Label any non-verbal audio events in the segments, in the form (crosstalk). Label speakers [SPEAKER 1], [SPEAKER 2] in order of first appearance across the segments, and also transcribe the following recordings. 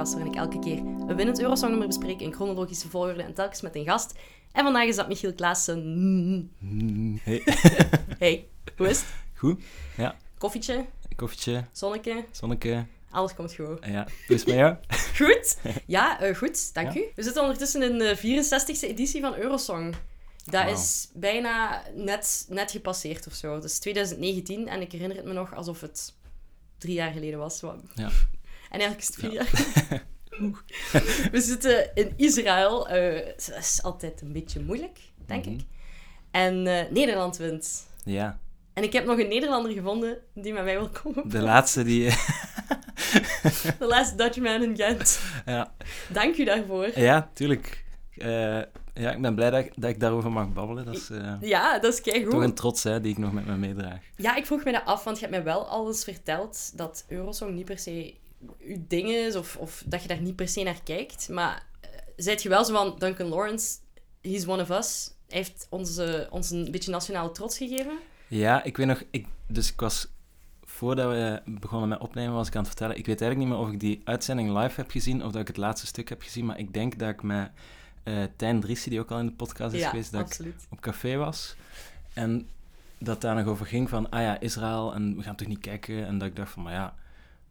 [SPEAKER 1] podcast waarin ik elke keer een winnend Eurosongnummer bespreek in chronologische volgorde en telkens met een gast. En vandaag is dat Michiel Klaassen.
[SPEAKER 2] Hey. (laughs)
[SPEAKER 1] Hey, hoe is het?
[SPEAKER 2] Goed? Ja.
[SPEAKER 1] Koffietje,
[SPEAKER 2] Koffietje,
[SPEAKER 1] zonneke,
[SPEAKER 2] zonneke.
[SPEAKER 1] alles komt goed.
[SPEAKER 2] Ja, hoe is het met jou? (laughs)
[SPEAKER 1] Goed? (laughs) Ja, eh, goed, dank
[SPEAKER 2] Ja.
[SPEAKER 1] u. We zitten ondertussen in de 64e editie van Eurosong. Dat is bijna net, net gepasseerd of zo. Is 2019 en ik herinner het me nog alsof het drie jaar geleden was. Wat-
[SPEAKER 2] Ja.
[SPEAKER 1] En eigenlijk is het vier. (laughs) We zitten in Israël. eh, dat is altijd een beetje moeilijk, denk
[SPEAKER 2] Mhm.
[SPEAKER 1] ik. En eh, Nederland wint.
[SPEAKER 2] Ja,
[SPEAKER 1] En ik heb nog een Nederlander gevonden die met mij wil komen.
[SPEAKER 2] de laatste die... (laughs)
[SPEAKER 1] The Last Dutchman in Gent.
[SPEAKER 2] ja.
[SPEAKER 1] Dank u daarvoor.
[SPEAKER 2] ja, tuurlijk. Eh, ja, ik ben blij dat ik, dat ik daarover mag babbelen. Dat is
[SPEAKER 1] Ja, dat is keigoed.
[SPEAKER 2] toch een trots hè, die ik nog met me meedraag.
[SPEAKER 1] Ja, ik vroeg me dat af, want je hebt mij wel al eens verteld dat Eurosong niet per se uw ding is, of, of dat je daar niet per se naar kijkt. Maar uh, zijt je wel zo van Duncan Lawrence, he's one of us. Hij heeft onze, ons een beetje nationale trots gegeven.
[SPEAKER 2] Ja, ik weet nog... Ik, dus ik was... Voordat we begonnen met opnemen, was ik aan het vertellen... Ik weet eigenlijk niet meer of ik die uitzending live heb gezien, of dat ik het laatste stuk heb gezien, maar ik denk dat ik met eh Tijn Driessen, die ook al in de podcast is
[SPEAKER 1] ja,
[SPEAKER 2] geweest, dat ik op café was. En dat daar nog over ging van, ah ja, Israël, en we gaan toch niet kijken. En dat ik dacht van, maar ja,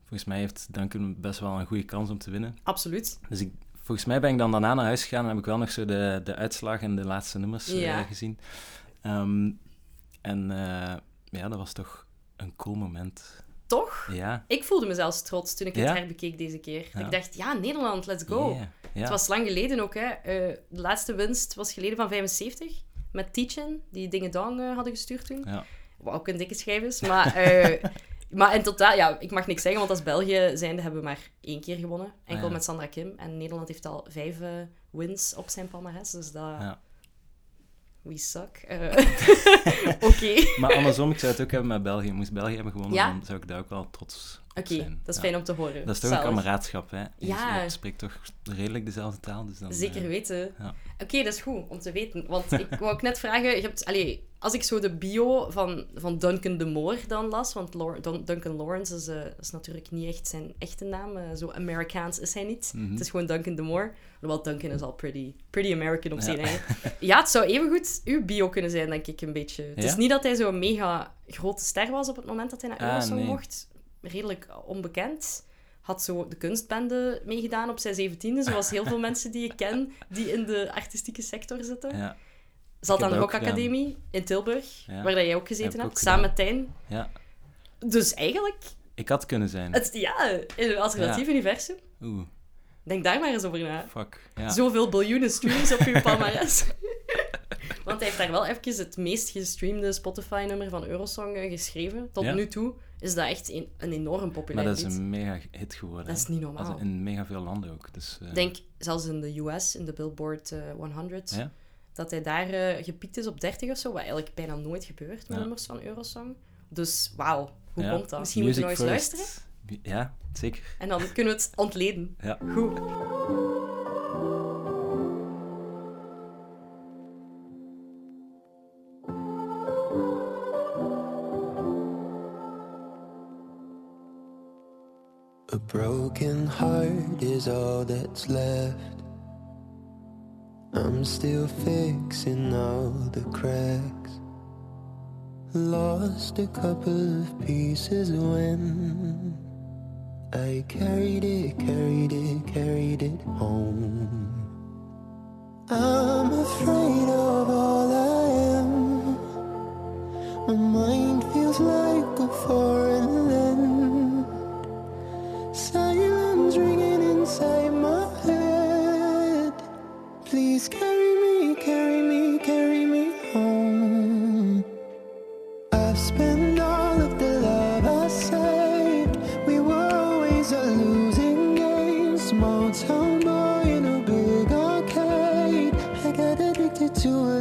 [SPEAKER 2] volgens mij heeft Duncan best wel een goede kans om te winnen.
[SPEAKER 1] Absoluut.
[SPEAKER 2] Dus ik, volgens mij ben ik dan daarna naar huis gegaan en heb ik wel nog zo de, de uitslagen en de laatste nummers eh, gezien. Ehm, en eh, ja, dat was toch een cool moment.
[SPEAKER 1] Toch?
[SPEAKER 2] Ja.
[SPEAKER 1] Ik voelde me zelfs trots toen ik het herbekeek deze keer.
[SPEAKER 2] Ja.
[SPEAKER 1] Ik dacht, ja, Nederland, let's go.
[SPEAKER 2] Yeah.
[SPEAKER 1] Het was lang geleden ook, hè. Eh, de laatste winst was geleden van 75. Met Teachin, die Dingen Dong eh, hadden gestuurd toen.
[SPEAKER 2] Ja.
[SPEAKER 1] Wat ook een dikke schijf is. Maar, (laughs) maar in totaal, ja, ik mag niks zeggen, want als België zijnde hebben we maar één keer gewonnen. Enkel
[SPEAKER 2] Ah, ja.
[SPEAKER 1] met Sandra Kim. En Nederland heeft al vijf eh, wins op zijn palmarès. Dus dat...
[SPEAKER 2] Ja.
[SPEAKER 1] We suck. Eh, (laughs) Oké.
[SPEAKER 2] Maar andersom, ik zou het ook hebben met België. Moest België hebben gewonnen,
[SPEAKER 1] Ja?
[SPEAKER 2] dan zou ik daar ook wel trots
[SPEAKER 1] Oké, dat is
[SPEAKER 2] Ja.
[SPEAKER 1] fijn om te horen.
[SPEAKER 2] Dat is toch een kameraadschap, hè? Je
[SPEAKER 1] Ja.
[SPEAKER 2] je spreekt toch redelijk dezelfde taal, dus dan...
[SPEAKER 1] Zeker
[SPEAKER 2] eh,
[SPEAKER 1] weten.
[SPEAKER 2] ja.
[SPEAKER 1] Oké, dat is goed om te weten. Want ik wou ook net vragen, je hebt, allee, als ik zo de bio van, van Duncan de Moor dan las, want Duncan Lawrence is, eh, is natuurlijk niet echt zijn echte naam, eh, zo Amerikaans is hij niet.
[SPEAKER 2] Mhm.
[SPEAKER 1] Het is gewoon Duncan de Moor. Hoewel Duncan is al pretty, pretty American op
[SPEAKER 2] Ja.
[SPEAKER 1] zijn eigen. (laughs) Ja, het zou evengoed uw bio kunnen zijn, denk ik, een beetje. Het is
[SPEAKER 2] Ja?
[SPEAKER 1] niet dat hij zo'n mega grote ster was op het moment dat hij naar
[SPEAKER 2] Ah,
[SPEAKER 1] Eurosong
[SPEAKER 2] nee.
[SPEAKER 1] mocht. Redelijk onbekend. Had zo de kunstbende meegedaan op zijn zeventiende, zoals heel veel mensen die ik ken, die in de artistieke sector zitten.
[SPEAKER 2] Ja,
[SPEAKER 1] Zat aan de
[SPEAKER 2] heb dat
[SPEAKER 1] Rock
[SPEAKER 2] ook
[SPEAKER 1] Academie in Tilburg,
[SPEAKER 2] Ja.
[SPEAKER 1] waar dat jij ook gezeten hebt,
[SPEAKER 2] ook
[SPEAKER 1] samen met Tijn.
[SPEAKER 2] ja.
[SPEAKER 1] Dus eigenlijk,
[SPEAKER 2] Ik had kunnen zijn.
[SPEAKER 1] het, ja, in een alternatief universum.
[SPEAKER 2] Oeh,
[SPEAKER 1] Denk daar maar eens over na.
[SPEAKER 2] fuck. Ja.
[SPEAKER 1] Zoveel biljoenen streams op uw (laughs) palmarès. Want hij heeft daar wel even het meest gestreamde Spotify-nummer van Eurosong eh, geschreven. Tot
[SPEAKER 2] Ja.
[SPEAKER 1] nu toe is dat echt een, een enorm populair
[SPEAKER 2] Maar dat is een mega hit geworden.
[SPEAKER 1] Dat is niet normaal.
[SPEAKER 2] Dat is in mega veel landen ook. Dus, eh,
[SPEAKER 1] Ik denk zelfs in de US, in de Billboard eh, 100,
[SPEAKER 2] Ja?
[SPEAKER 1] dat hij daar eh, gepiekt is op 30 of zo, wat eigenlijk bijna nooit gebeurt met
[SPEAKER 2] Ja.
[SPEAKER 1] nummers van Eurosong. Dus wauw, hoe
[SPEAKER 2] ja.
[SPEAKER 1] komt dat? Misschien moeten we
[SPEAKER 2] Music
[SPEAKER 1] nog eens
[SPEAKER 2] first.
[SPEAKER 1] luisteren
[SPEAKER 2] Ja, zeker.
[SPEAKER 1] en dan kunnen we het ontleden.
[SPEAKER 2] Ja.
[SPEAKER 1] Goed.
[SPEAKER 3] Broken heart is all that's left. I'm still fixing all the cracks. Lost a couple of pieces when I carried it, carried it, carried it home. I'm afraid of I've spent all of the love I saved. We were always a losing game. Small town boy in a big arcade. I got addicted to a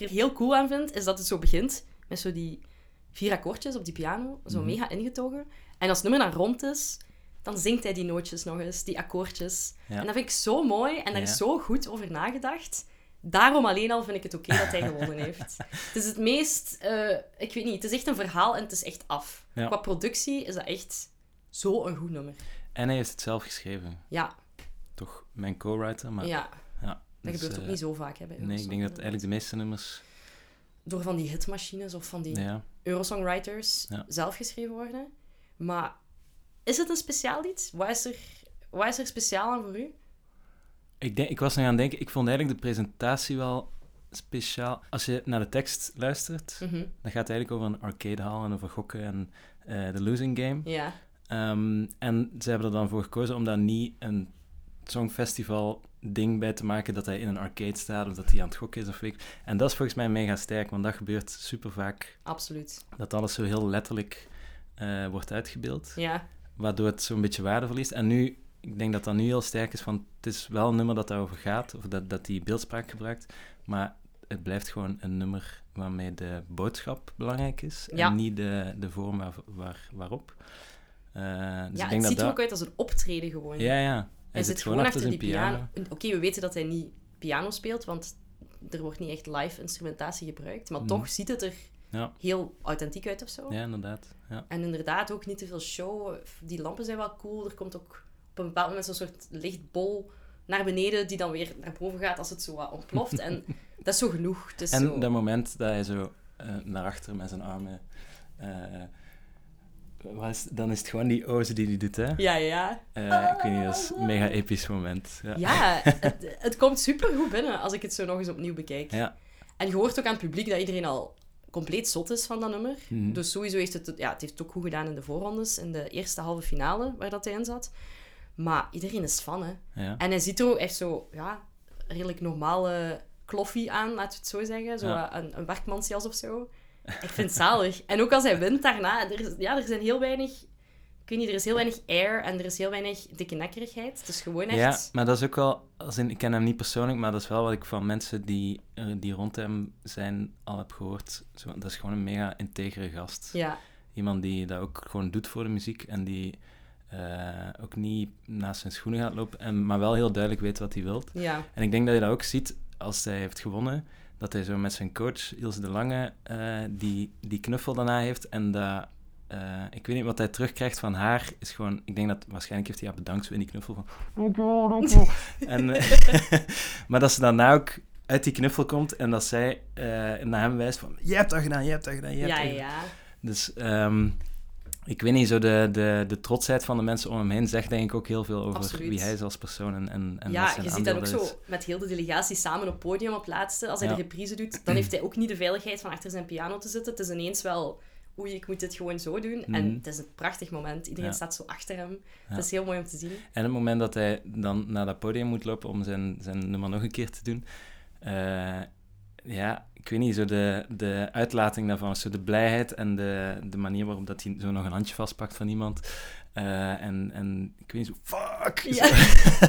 [SPEAKER 1] ik er heel cool aan vind, is dat het zo begint met zo die vier akkoordjes op die piano. Zo
[SPEAKER 2] Mhm.
[SPEAKER 1] mega ingetogen. En als het nummer dan rond is, dan zingt hij die nootjes nog eens, die akkoordjes.
[SPEAKER 2] Ja.
[SPEAKER 1] En dat vind ik zo mooi en daar
[SPEAKER 2] Ja.
[SPEAKER 1] is zo goed over nagedacht. Daarom alleen al vind ik het oké dat hij gewonnen (laughs) heeft. Het is het meest... eh, ik weet niet, het is echt een verhaal en het is echt af.
[SPEAKER 2] Ja.
[SPEAKER 1] Qua productie is dat echt zo een goed nummer.
[SPEAKER 2] En hij heeft het zelf geschreven.
[SPEAKER 1] Ja,
[SPEAKER 2] Toch mijn co-writer, maar...
[SPEAKER 1] Dat
[SPEAKER 2] dus,
[SPEAKER 1] gebeurt ook
[SPEAKER 2] eh,
[SPEAKER 1] niet zo vaak hè, bij
[SPEAKER 2] Nee, ik denk dat eigenlijk de meeste nummers...
[SPEAKER 1] Door van die hitmachines of van die
[SPEAKER 2] Ja,
[SPEAKER 1] Eurosongwriters zelf geschreven worden. Maar is het een speciaal lied? Wat is er, wat is er speciaal aan voor u?
[SPEAKER 2] ik, denk, ik was nog aan het denken, ik vond eigenlijk de presentatie wel speciaal. Als je naar de tekst luistert,
[SPEAKER 1] Mhm.
[SPEAKER 2] dan gaat het eigenlijk over een arcade hall en over gokken en eh, de losing game.
[SPEAKER 1] Ja,
[SPEAKER 2] Ehm, en ze hebben er dan voor gekozen om daar niet een songfestival ding bij te maken dat hij in een arcade staat of dat hij aan het gokken is of weet ik. En dat is volgens mij mega sterk, want dat gebeurt super vaak
[SPEAKER 1] absoluut.
[SPEAKER 2] dat alles zo heel letterlijk eh, wordt uitgebeeld,
[SPEAKER 1] Ja,
[SPEAKER 2] waardoor het zo'n beetje waarde verliest. En nu, ik denk dat dat nu heel sterk is, van het is wel een nummer dat daarover gaat, of dat, dat die beeldspraak gebruikt, maar het blijft gewoon een nummer waarmee de boodschap belangrijk is
[SPEAKER 1] Ja.
[SPEAKER 2] en niet de, de vorm waar, waar, waarop. Eh, dus
[SPEAKER 1] ja
[SPEAKER 2] ik
[SPEAKER 1] het
[SPEAKER 2] denk
[SPEAKER 1] ziet
[SPEAKER 2] dat
[SPEAKER 1] er
[SPEAKER 2] dat...
[SPEAKER 1] ook uit als een optreden gewoon.
[SPEAKER 2] Ja, ja. Hij,
[SPEAKER 1] Hij
[SPEAKER 2] zit
[SPEAKER 1] zit
[SPEAKER 2] gewoon achter zijn
[SPEAKER 1] die
[SPEAKER 2] piano.
[SPEAKER 1] Oké, we weten dat hij niet piano speelt, want er wordt niet echt live instrumentatie gebruikt. Maar
[SPEAKER 2] Mhm.
[SPEAKER 1] toch ziet het er
[SPEAKER 2] Ja.
[SPEAKER 1] heel authentiek uit of zo.
[SPEAKER 2] Ja, inderdaad. Ja.
[SPEAKER 1] En inderdaad ook niet te veel show. Die lampen zijn wel cool. Er komt ook op een bepaald moment zo'n soort lichtbol naar beneden, die dan weer naar boven gaat als het zo wat ontploft. En (laughs) dat is zo genoeg. Het is
[SPEAKER 2] En
[SPEAKER 1] zo...
[SPEAKER 2] dat moment dat hij zo eh, naar achter met zijn armen... eh, wat is, dan is het gewoon die oze die hij doet, hè?
[SPEAKER 1] Ja, ja.
[SPEAKER 2] Eh, ik weet niet, dat is een mega episch moment. Ja.
[SPEAKER 1] Ja, het, het komt super goed binnen als ik het zo nog eens opnieuw bekijk.
[SPEAKER 2] Ja.
[SPEAKER 1] En je hoort ook aan het publiek dat iedereen al compleet zot is van dat nummer.
[SPEAKER 2] Mhm.
[SPEAKER 1] Dus sowieso heeft het, ja, het heeft het ook goed gedaan in de voorrondes, in de eerste halve finale waar dat hij in zat. Maar iedereen is fan, hè.
[SPEAKER 2] Ja.
[SPEAKER 1] En hij ziet er ook, heeft zo, ja, redelijk normale kloffie aan, laten we het zo zeggen. Zo
[SPEAKER 2] Ja.
[SPEAKER 1] een, een werkmansjas of zo. Ik vind het zalig. En ook als hij wint daarna, er, is, ja, er zijn heel weinig... Ik weet niet, er is heel weinig air en er is heel weinig dikke nekkerigheid. Het is gewoon echt...
[SPEAKER 2] ja, maar dat is ook wel... Als in, ik ken hem niet persoonlijk, maar dat is wel wat ik van mensen die, eh, die rond hem zijn al heb gehoord. Zo, dat is gewoon een mega integere gast.
[SPEAKER 1] Ja,
[SPEAKER 2] Iemand die dat ook gewoon doet voor de muziek en die eh, ook niet naast zijn schoenen gaat lopen, en, maar wel heel duidelijk weet wat hij wil.
[SPEAKER 1] ja.
[SPEAKER 2] En ik denk dat je dat ook ziet als hij heeft gewonnen, dat hij zo met zijn coach, Ilse de Lange, eh, die, die knuffel daarna heeft en dat... eh, ik weet niet wat hij terugkrijgt van haar, is gewoon... Ik denk dat waarschijnlijk heeft hij haar bedankt zo in die knuffel van... (laughs) en, eh, (laughs) maar dat ze daarna ook uit die knuffel komt en dat zij naar hem wijst van... Je hebt dat gedaan, je hebt dat gedaan, je hebt
[SPEAKER 1] Ja,
[SPEAKER 2] dat gedaan.
[SPEAKER 1] ja.
[SPEAKER 2] Dus ehm, ik weet niet, zo de, de, de trotsheid van de mensen om hem heen zegt denk ik ook heel veel over
[SPEAKER 1] Absoluut.
[SPEAKER 2] wie hij is als persoon en, en,
[SPEAKER 1] Ja, je ziet dat ook zo met heel de delegatie samen op podium op laatste. Als hij
[SPEAKER 2] Ja.
[SPEAKER 1] de reprise doet, dan heeft hij ook niet de veiligheid van achter zijn piano te zitten. Het is ineens wel, oei, ik moet dit gewoon zo doen. En
[SPEAKER 2] Mhm.
[SPEAKER 1] het is een prachtig moment. Iedereen
[SPEAKER 2] Ja.
[SPEAKER 1] staat zo achter hem.
[SPEAKER 2] Ja.
[SPEAKER 1] Het is heel mooi om te zien.
[SPEAKER 2] En het moment dat hij dan naar dat podium moet lopen om zijn, zijn nummer nog een keer te doen, eh, ja, ik weet niet, zo de, de uitlating daarvan, zo de blijheid en de, de manier waarop dat hij zo nog een handje vastpakt van iemand. Eh, en, en ik weet niet, zo, fuck!
[SPEAKER 1] Ja.
[SPEAKER 2] Zo.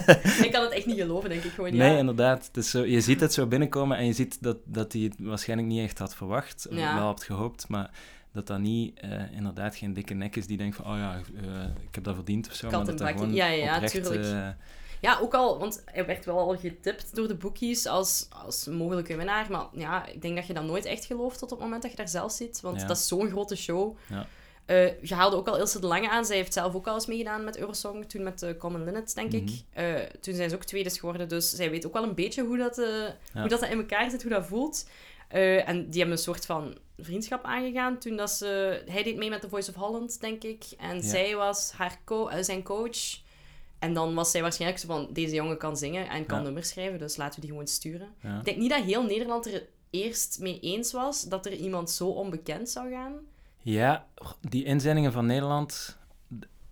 [SPEAKER 2] (laughs)
[SPEAKER 1] ik kan het echt niet geloven, denk ik gewoon.
[SPEAKER 2] Nee,
[SPEAKER 1] ja.
[SPEAKER 2] inderdaad. Het is zo, je ziet het zo binnenkomen en je ziet dat, dat hij het waarschijnlijk niet echt had verwacht. Of
[SPEAKER 1] Ja.
[SPEAKER 2] wel had gehoopt, maar dat dat niet, eh, inderdaad, geen dikke nek is die denkt van, oh ja, eh, ik heb dat verdiend of zo.
[SPEAKER 1] Kat
[SPEAKER 2] maar
[SPEAKER 1] en
[SPEAKER 2] dat dat
[SPEAKER 1] bakkie.
[SPEAKER 2] gewoon
[SPEAKER 1] Ja, ja,
[SPEAKER 2] oprecht,
[SPEAKER 1] tuurlijk. Ja, ook al, want hij werd wel al getipt door de boekies als, als mogelijke winnaar. Maar ja, ik denk dat je dat nooit echt gelooft tot op het moment dat je daar zelf zit. Want
[SPEAKER 2] Ja.
[SPEAKER 1] dat is zo'n grote show.
[SPEAKER 2] Ja.
[SPEAKER 1] Eh, je haalde ook al Ilse de Lange aan. Zij heeft zelf ook al eens meegedaan met Eurosong. Toen met de Common Linnets, denk ik.
[SPEAKER 2] Mhm.
[SPEAKER 1] Eh, toen zijn ze ook tweede geworden. Dus zij weet ook wel een beetje hoe dat, eh,
[SPEAKER 2] Ja.
[SPEAKER 1] hoe dat, dat in elkaar zit, hoe dat voelt. Eh, en die hebben een soort van vriendschap aangegaan. Toen dat ze... Hij deed mee met The Voice of Holland, denk ik. En
[SPEAKER 2] Ja.
[SPEAKER 1] zij was haar co- eh, zijn coach. En dan was zij waarschijnlijk zo van... Deze jongen kan zingen en kan
[SPEAKER 2] Ja.
[SPEAKER 1] nummers schrijven. Dus laten we die gewoon sturen.
[SPEAKER 2] ja.
[SPEAKER 1] Ik denk niet dat heel Nederland er eerst mee eens was dat er iemand zo onbekend zou gaan.
[SPEAKER 2] Ja, die inzendingen van Nederland,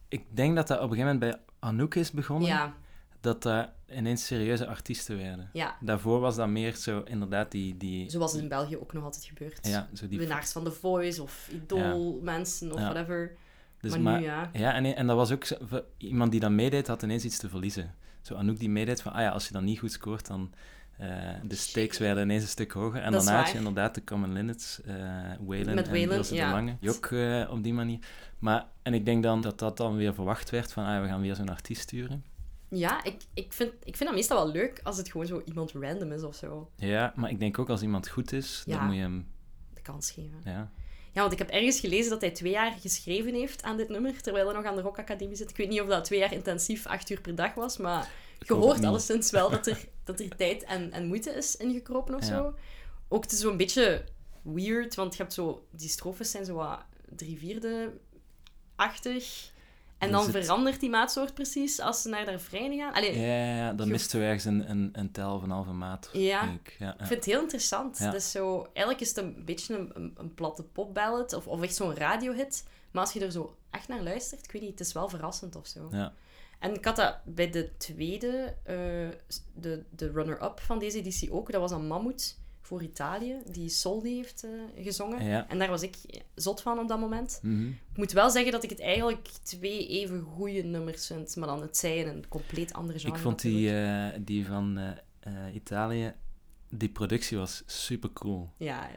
[SPEAKER 2] ik denk dat dat op een gegeven moment bij Anouk is begonnen.
[SPEAKER 1] Ja,
[SPEAKER 2] Dat dat ineens serieuze artiesten werden.
[SPEAKER 1] ja.
[SPEAKER 2] Daarvoor was dat meer zo, inderdaad, die... die
[SPEAKER 1] Zoals het in België ook nog altijd gebeurt.
[SPEAKER 2] ja, zo die...
[SPEAKER 1] Winnaars van The Voice of Idol mensen of
[SPEAKER 2] Ja.
[SPEAKER 1] whatever.
[SPEAKER 2] Dus,
[SPEAKER 1] maar,
[SPEAKER 2] maar,
[SPEAKER 1] nu ja.
[SPEAKER 2] Ja, en, en dat was ook zo, iemand die dat meedeed, had ineens iets te verliezen. Zo Anouk die meedeed van, ah ja, als je dan niet goed scoort, dan eh, de stakes werden ineens een stuk hoger. En
[SPEAKER 1] Dat
[SPEAKER 2] daarna had je inderdaad de Common Linnets,
[SPEAKER 1] Met
[SPEAKER 2] en
[SPEAKER 1] ja.
[SPEAKER 2] de Lange. Die ook eh, op die manier. Maar, en ik denk dan dat dat dan weer verwacht werd van, ah, we gaan weer zo'n artiest sturen.
[SPEAKER 1] Ja, ik, ik, vind, ik vind dat meestal wel leuk als het gewoon zo iemand random is of zo.
[SPEAKER 2] Ja, maar ik denk ook als iemand goed is,
[SPEAKER 1] Ja.
[SPEAKER 2] dan moet je hem...
[SPEAKER 1] De kans geven.
[SPEAKER 2] Ja.
[SPEAKER 1] Ja, want ik heb ergens gelezen dat hij twee jaar geschreven heeft aan dit nummer, terwijl hij nog aan de Rock Academie zit. Ik weet niet of dat twee jaar intensief acht uur per dag was, maar je hoort alleszins wel dat er, (laughs) dat er tijd en, en moeite is ingekropen of
[SPEAKER 2] Ja.
[SPEAKER 1] zo. Ook het is zo'n beetje weird, want je hebt zo... Die strofes zijn zo wat drie vierde-achtig. En
[SPEAKER 2] Dan
[SPEAKER 1] dan
[SPEAKER 2] zit-
[SPEAKER 1] verandert die maatsoort precies als ze naar de refrein gaan. Allee,
[SPEAKER 2] Ja, ja, ja, dan
[SPEAKER 1] Je-
[SPEAKER 2] mist er ergens een, een, een tel of een halve maat.
[SPEAKER 1] Ja.
[SPEAKER 2] denk ik. Ja,
[SPEAKER 1] Ik vind het heel interessant. Dus zo, eigenlijk is het een beetje een, een, een platte popballad of, of echt zo'n radiohit. Maar als je er zo echt naar luistert, ik weet niet, het is wel verrassend of zo.
[SPEAKER 2] Ja.
[SPEAKER 1] En ik had dat bij de tweede, eh, de, de runner-up van deze editie ook. Dat was een mammoet voor Italië, die Soldi heeft eh, gezongen.
[SPEAKER 2] Ja.
[SPEAKER 1] En daar was ik zot van op dat moment.
[SPEAKER 2] Mhm.
[SPEAKER 1] Ik moet wel zeggen dat ik het eigenlijk twee even goede nummers vind, maar dan het zij in een compleet andere genre.
[SPEAKER 2] Ik vond die, eh, die van eh, Italië, die productie was super cool.
[SPEAKER 1] Ja,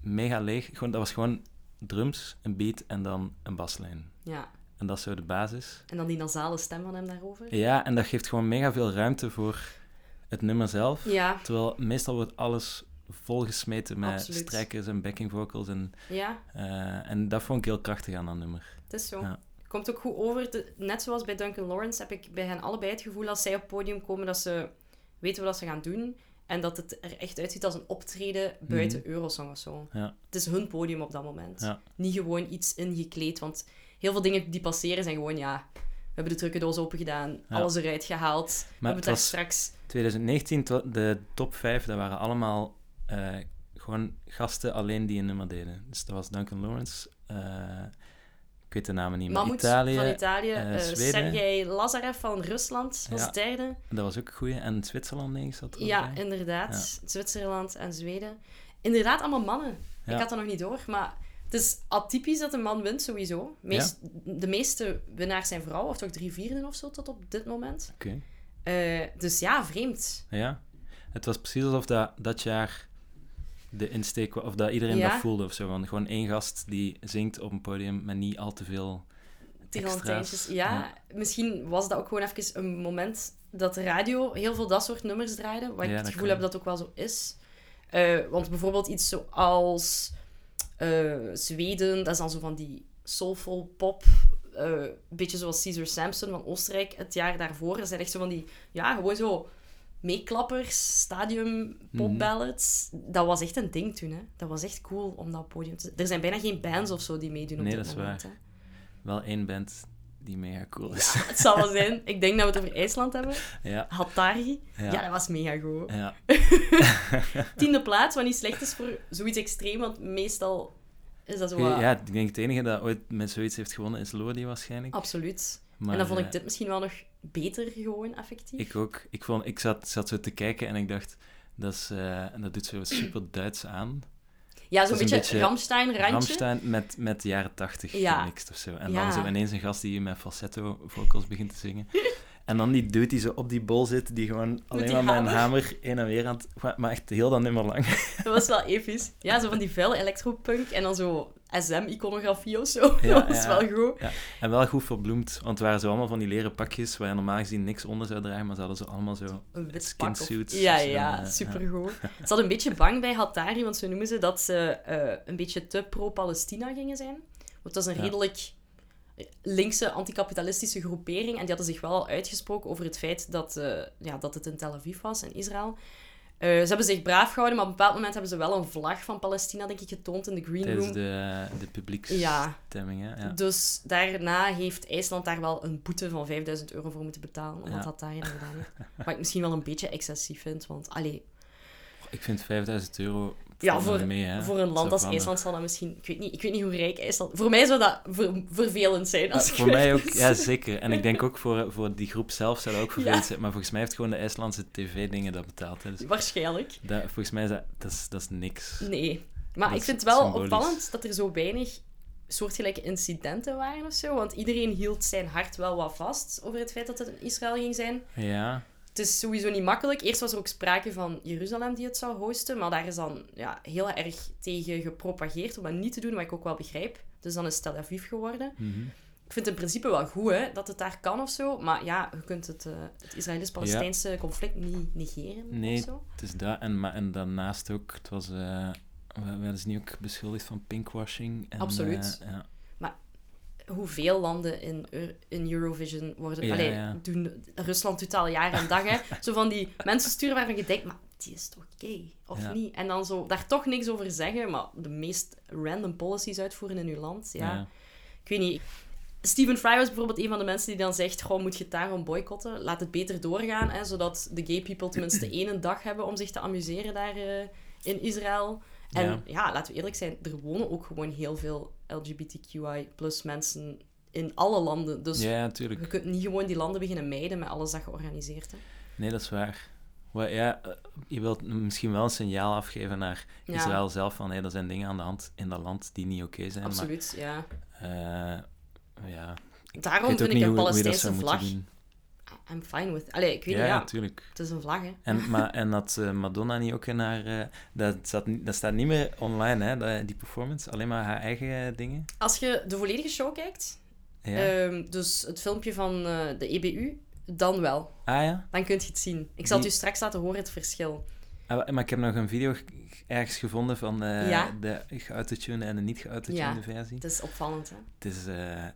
[SPEAKER 2] Mega leeg. Gewoon, dat was gewoon drums, een beat en dan een baslijn.
[SPEAKER 1] ja.
[SPEAKER 2] En dat is zo de basis.
[SPEAKER 1] En dan die nasale stem van hem daarover.
[SPEAKER 2] Ja, en dat geeft gewoon mega veel ruimte voor het nummer zelf.
[SPEAKER 1] Ja,
[SPEAKER 2] Terwijl meestal wordt alles volgesmeten met
[SPEAKER 1] Absoluut.
[SPEAKER 2] strijkers en backing vocals. En,
[SPEAKER 1] ja,
[SPEAKER 2] eh, en dat vond ik heel krachtig aan dat nummer.
[SPEAKER 1] het is zo.
[SPEAKER 2] Ja.
[SPEAKER 1] Komt ook goed over. De- net zoals bij Duncan Lawrence heb ik bij hen allebei het gevoel als zij op het podium komen dat ze weten wat ze gaan doen. En dat het er echt uitziet als een optreden buiten Eurosong of zo.
[SPEAKER 2] Ja.
[SPEAKER 1] Het is hun podium op dat moment.
[SPEAKER 2] Ja.
[SPEAKER 1] Niet gewoon iets ingekleed. Want heel veel dingen die passeren zijn gewoon, ja... We hebben de trucendoos opengedaan,
[SPEAKER 2] Ja.
[SPEAKER 1] alles eruit gehaald. we hebben
[SPEAKER 2] het
[SPEAKER 1] daar straks...
[SPEAKER 2] 2019, to- de top 5, dat waren allemaal eh, gewoon gasten alleen die een nummer deden. Dus dat was Duncan Lawrence, eh, ik weet de namen niet,
[SPEAKER 1] Mammoet
[SPEAKER 2] Italië,
[SPEAKER 1] van Italië,
[SPEAKER 2] eh,
[SPEAKER 1] eh,
[SPEAKER 2] Zweden.
[SPEAKER 1] Sergej Lazarev van Rusland was
[SPEAKER 2] Ja.
[SPEAKER 1] derde.
[SPEAKER 2] dat was ook een goeie, en Zwitserland denk ik zat er ook
[SPEAKER 1] Ja,
[SPEAKER 2] bij.
[SPEAKER 1] inderdaad. Zwitserland en Zweden. Inderdaad, allemaal mannen.
[SPEAKER 2] Ja.
[SPEAKER 1] Ik had dat nog niet door, maar het is atypisch dat een man wint, sowieso. Meest, De meeste winnaars zijn vrouwen, of toch drie vierden of zo tot op dit moment.
[SPEAKER 2] Oké.
[SPEAKER 1] Dus ja, vreemd.
[SPEAKER 2] Ja, het was precies alsof dat, dat jaar de insteek, of dat iedereen
[SPEAKER 1] Ja.
[SPEAKER 2] dat voelde of zo. Want gewoon één gast die zingt op een podium met niet al te veel extra's.
[SPEAKER 1] Ja, misschien was dat ook gewoon even een moment dat de radio heel veel dat soort nummers draaide. Waar
[SPEAKER 2] Ja,
[SPEAKER 1] ik het gevoel heb dat ook wel zo is. Eh, want bijvoorbeeld iets zoals eh, Zweden, dat is dan zo van die soulful pop. eh, Een beetje zoals Caesar Sampson van Oostenrijk het jaar daarvoor. Dat zijn echt zo van die, ja, gewoon zo meeklappers, stadium popballads. Dat was echt een ding toen, hè. Dat was echt cool om dat podium te... Er zijn bijna geen bands of zo die meedoen op
[SPEAKER 2] Nee,
[SPEAKER 1] dit
[SPEAKER 2] dat is waar.
[SPEAKER 1] hè.
[SPEAKER 2] Wel één band die mega cool is.
[SPEAKER 1] Het zal wel (laughs) zijn. Ik denk dat we het over IJsland hebben.
[SPEAKER 2] Ja,
[SPEAKER 1] Hatari. Ja,
[SPEAKER 2] Ja.
[SPEAKER 1] dat was mega goed.
[SPEAKER 2] ja. (laughs)
[SPEAKER 1] Tiende plaats, wat niet slecht is voor zoiets extreem, want meestal is dat zo wat...
[SPEAKER 2] ja, ik denk het enige dat ooit met zoiets heeft gewonnen is Lodi waarschijnlijk.
[SPEAKER 1] Absoluut.
[SPEAKER 2] Maar,
[SPEAKER 1] en dan vond ik
[SPEAKER 2] eh,
[SPEAKER 1] dit misschien wel nog beter gewoon, effectief.
[SPEAKER 2] Ik ook. Ik, vond, ik zat, zat zo te kijken en ik dacht, dat, is, eh, en dat doet zo (clears throat) super Duits aan.
[SPEAKER 1] ja, zo'n beetje,
[SPEAKER 2] beetje
[SPEAKER 1] Ramstein-randje.
[SPEAKER 2] Ramstein met, met de jaren tachtig
[SPEAKER 1] Ja.
[SPEAKER 2] of zo. En
[SPEAKER 1] Ja.
[SPEAKER 2] dan zo ineens een gast die met falsetto vocals begint te zingen. (laughs) En dan die dude die zo op die bol zit, die gewoon alleen maar met een
[SPEAKER 1] hamer.
[SPEAKER 2] hamer heen en weer aan het... Maar echt heel dat nummer lang.
[SPEAKER 1] Dat was wel episch. Ja, zo van die vuile electropunk en dan zo SM-iconografie of zo.
[SPEAKER 2] Ja, (laughs)
[SPEAKER 1] dat was
[SPEAKER 2] ja.
[SPEAKER 1] wel goed.
[SPEAKER 2] Ja. En wel goed verbloemd, want het waren zo allemaal van die leren pakjes waar je normaal gezien niks onder zou dragen, maar ze hadden zo allemaal zo...
[SPEAKER 1] Een wit pak of- Ja,
[SPEAKER 2] zo,
[SPEAKER 1] ja,
[SPEAKER 2] eh,
[SPEAKER 1] supergoed. (laughs) Ze hadden een beetje bang bij Hatari, want zo noemen ze dat ze eh, een beetje te pro-Palestina gingen zijn. Want dat is een
[SPEAKER 2] Ja.
[SPEAKER 1] redelijk linkse anticapitalistische groepering. En die hadden zich wel al uitgesproken over het feit dat, eh, ja, dat het in Tel Aviv was, in Israël. Eh, ze hebben zich braaf gehouden, maar op een bepaald moment hebben ze wel een vlag van Palestina, denk ik, getoond in de Green
[SPEAKER 2] Tijdens
[SPEAKER 1] Room.
[SPEAKER 2] de, de publieksstemming, hè. Ja.
[SPEAKER 1] Dus daarna heeft IJsland daar wel een boete van 5000 euro voor moeten betalen, omdat
[SPEAKER 2] Ja.
[SPEAKER 1] dat daar gedaan heeft. (laughs) Wat ik misschien wel een beetje excessief vind, want allee,
[SPEAKER 2] Ik vind 5000 euro
[SPEAKER 1] Ja, voor,
[SPEAKER 2] mee,
[SPEAKER 1] voor een land als IJsland zal dat misschien... Ik weet, niet, ik weet niet hoe rijk IJsland... Voor mij zou dat ver- vervelend zijn. Als
[SPEAKER 2] Voor mij ook, ja zeker. En ik denk ook voor, voor die groep zelf zou dat ook (laughs) vervelend
[SPEAKER 1] Ja.
[SPEAKER 2] zijn. Maar volgens mij heeft gewoon de IJslandse tv-dingen dat betaald. Hè. Dus
[SPEAKER 1] Waarschijnlijk.
[SPEAKER 2] dat, volgens mij is dat, dat, is, dat is niks.
[SPEAKER 1] Nee. Maar
[SPEAKER 2] Dat
[SPEAKER 1] ik vind het wel
[SPEAKER 2] symbolisch.
[SPEAKER 1] opvallend dat er zo weinig soortgelijke incidenten waren of zo. Want iedereen hield zijn hart wel wat vast over het feit dat het in Israël ging zijn.
[SPEAKER 2] Ja,
[SPEAKER 1] het is sowieso niet makkelijk. Eerst was er ook sprake van Jeruzalem die het zou hosten, maar daar is dan ja, heel erg tegen gepropageerd om dat niet te doen, wat ik ook wel begrijp. Dus dan is Tel Aviv geworden.
[SPEAKER 2] Mhm.
[SPEAKER 1] Ik vind het in principe wel goed hè, dat het daar kan of zo, maar ja, je kunt het, eh, het Israëlisch-Palestijnse conflict niet negeren
[SPEAKER 2] Nee,
[SPEAKER 1] of zo.
[SPEAKER 2] Het is dat. En, maar, en daarnaast ook, het was... eh we werden ze niet ook beschuldigd van pinkwashing? En,
[SPEAKER 1] Absoluut.
[SPEAKER 2] eh, ja.
[SPEAKER 1] Hoeveel landen in, in Eurovision worden...
[SPEAKER 2] Ja,
[SPEAKER 1] allee,
[SPEAKER 2] ja.
[SPEAKER 1] doen Rusland doet al jaar en dag, hè. Zo van die mensen sturen waarvan je denkt, maar die is toch gay? Of
[SPEAKER 2] Ja.
[SPEAKER 1] niet? En dan zo daar toch niks over zeggen, maar de meest random policies uitvoeren in uw land, ja. Ik weet niet. Stephen Fry was bijvoorbeeld een van de mensen die dan zegt: Goh, moet je het daarom boycotten? Laat het beter doorgaan, hè, zodat de gay people tenminste (clears throat) één dag hebben om zich te amuseren daar eh, in Israël. En ja.
[SPEAKER 2] Ja.
[SPEAKER 1] laten we eerlijk zijn, er wonen ook gewoon heel veel LGBTQI plus mensen in alle landen. Dus
[SPEAKER 2] ja,
[SPEAKER 1] je kunt niet gewoon die landen beginnen mijden met alles dat georganiseerd is.
[SPEAKER 2] Nee, dat is waar. Maar ja, eh, je wilt misschien wel een signaal afgeven naar
[SPEAKER 1] Ja.
[SPEAKER 2] Israël zelf van hé, er zijn dingen aan de hand in dat land die niet oké zijn.
[SPEAKER 1] Absoluut, ja.
[SPEAKER 2] Eh, ja,
[SPEAKER 1] Daarom vind ik een Palestijnse vlag. I'm fine with. Allee, ik weet
[SPEAKER 2] Ja,
[SPEAKER 1] niet, ja.
[SPEAKER 2] natuurlijk.
[SPEAKER 1] Het is een vlag, hè.
[SPEAKER 2] En, (laughs) maar, en dat eh, Madonna niet ook in haar... eh, dat, staat, niet- dat staat niet meer online, hè, dat- die performance. Alleen maar haar eigen dingen.
[SPEAKER 1] Als je de volledige show kijkt,
[SPEAKER 2] Ja.
[SPEAKER 1] Ehm, dus het filmpje van eh, de EBU, dan wel.
[SPEAKER 2] ah ja?
[SPEAKER 1] Dan kun je het zien. Ik zal het u straks laten horen, het verschil.
[SPEAKER 2] Ah, maar ik heb nog een video ergens gevonden van
[SPEAKER 1] Ja.
[SPEAKER 2] de geautotunede en de niet geautotunede
[SPEAKER 1] Ja.
[SPEAKER 2] versie.
[SPEAKER 1] Het is opvallend, hè?
[SPEAKER 2] Het is,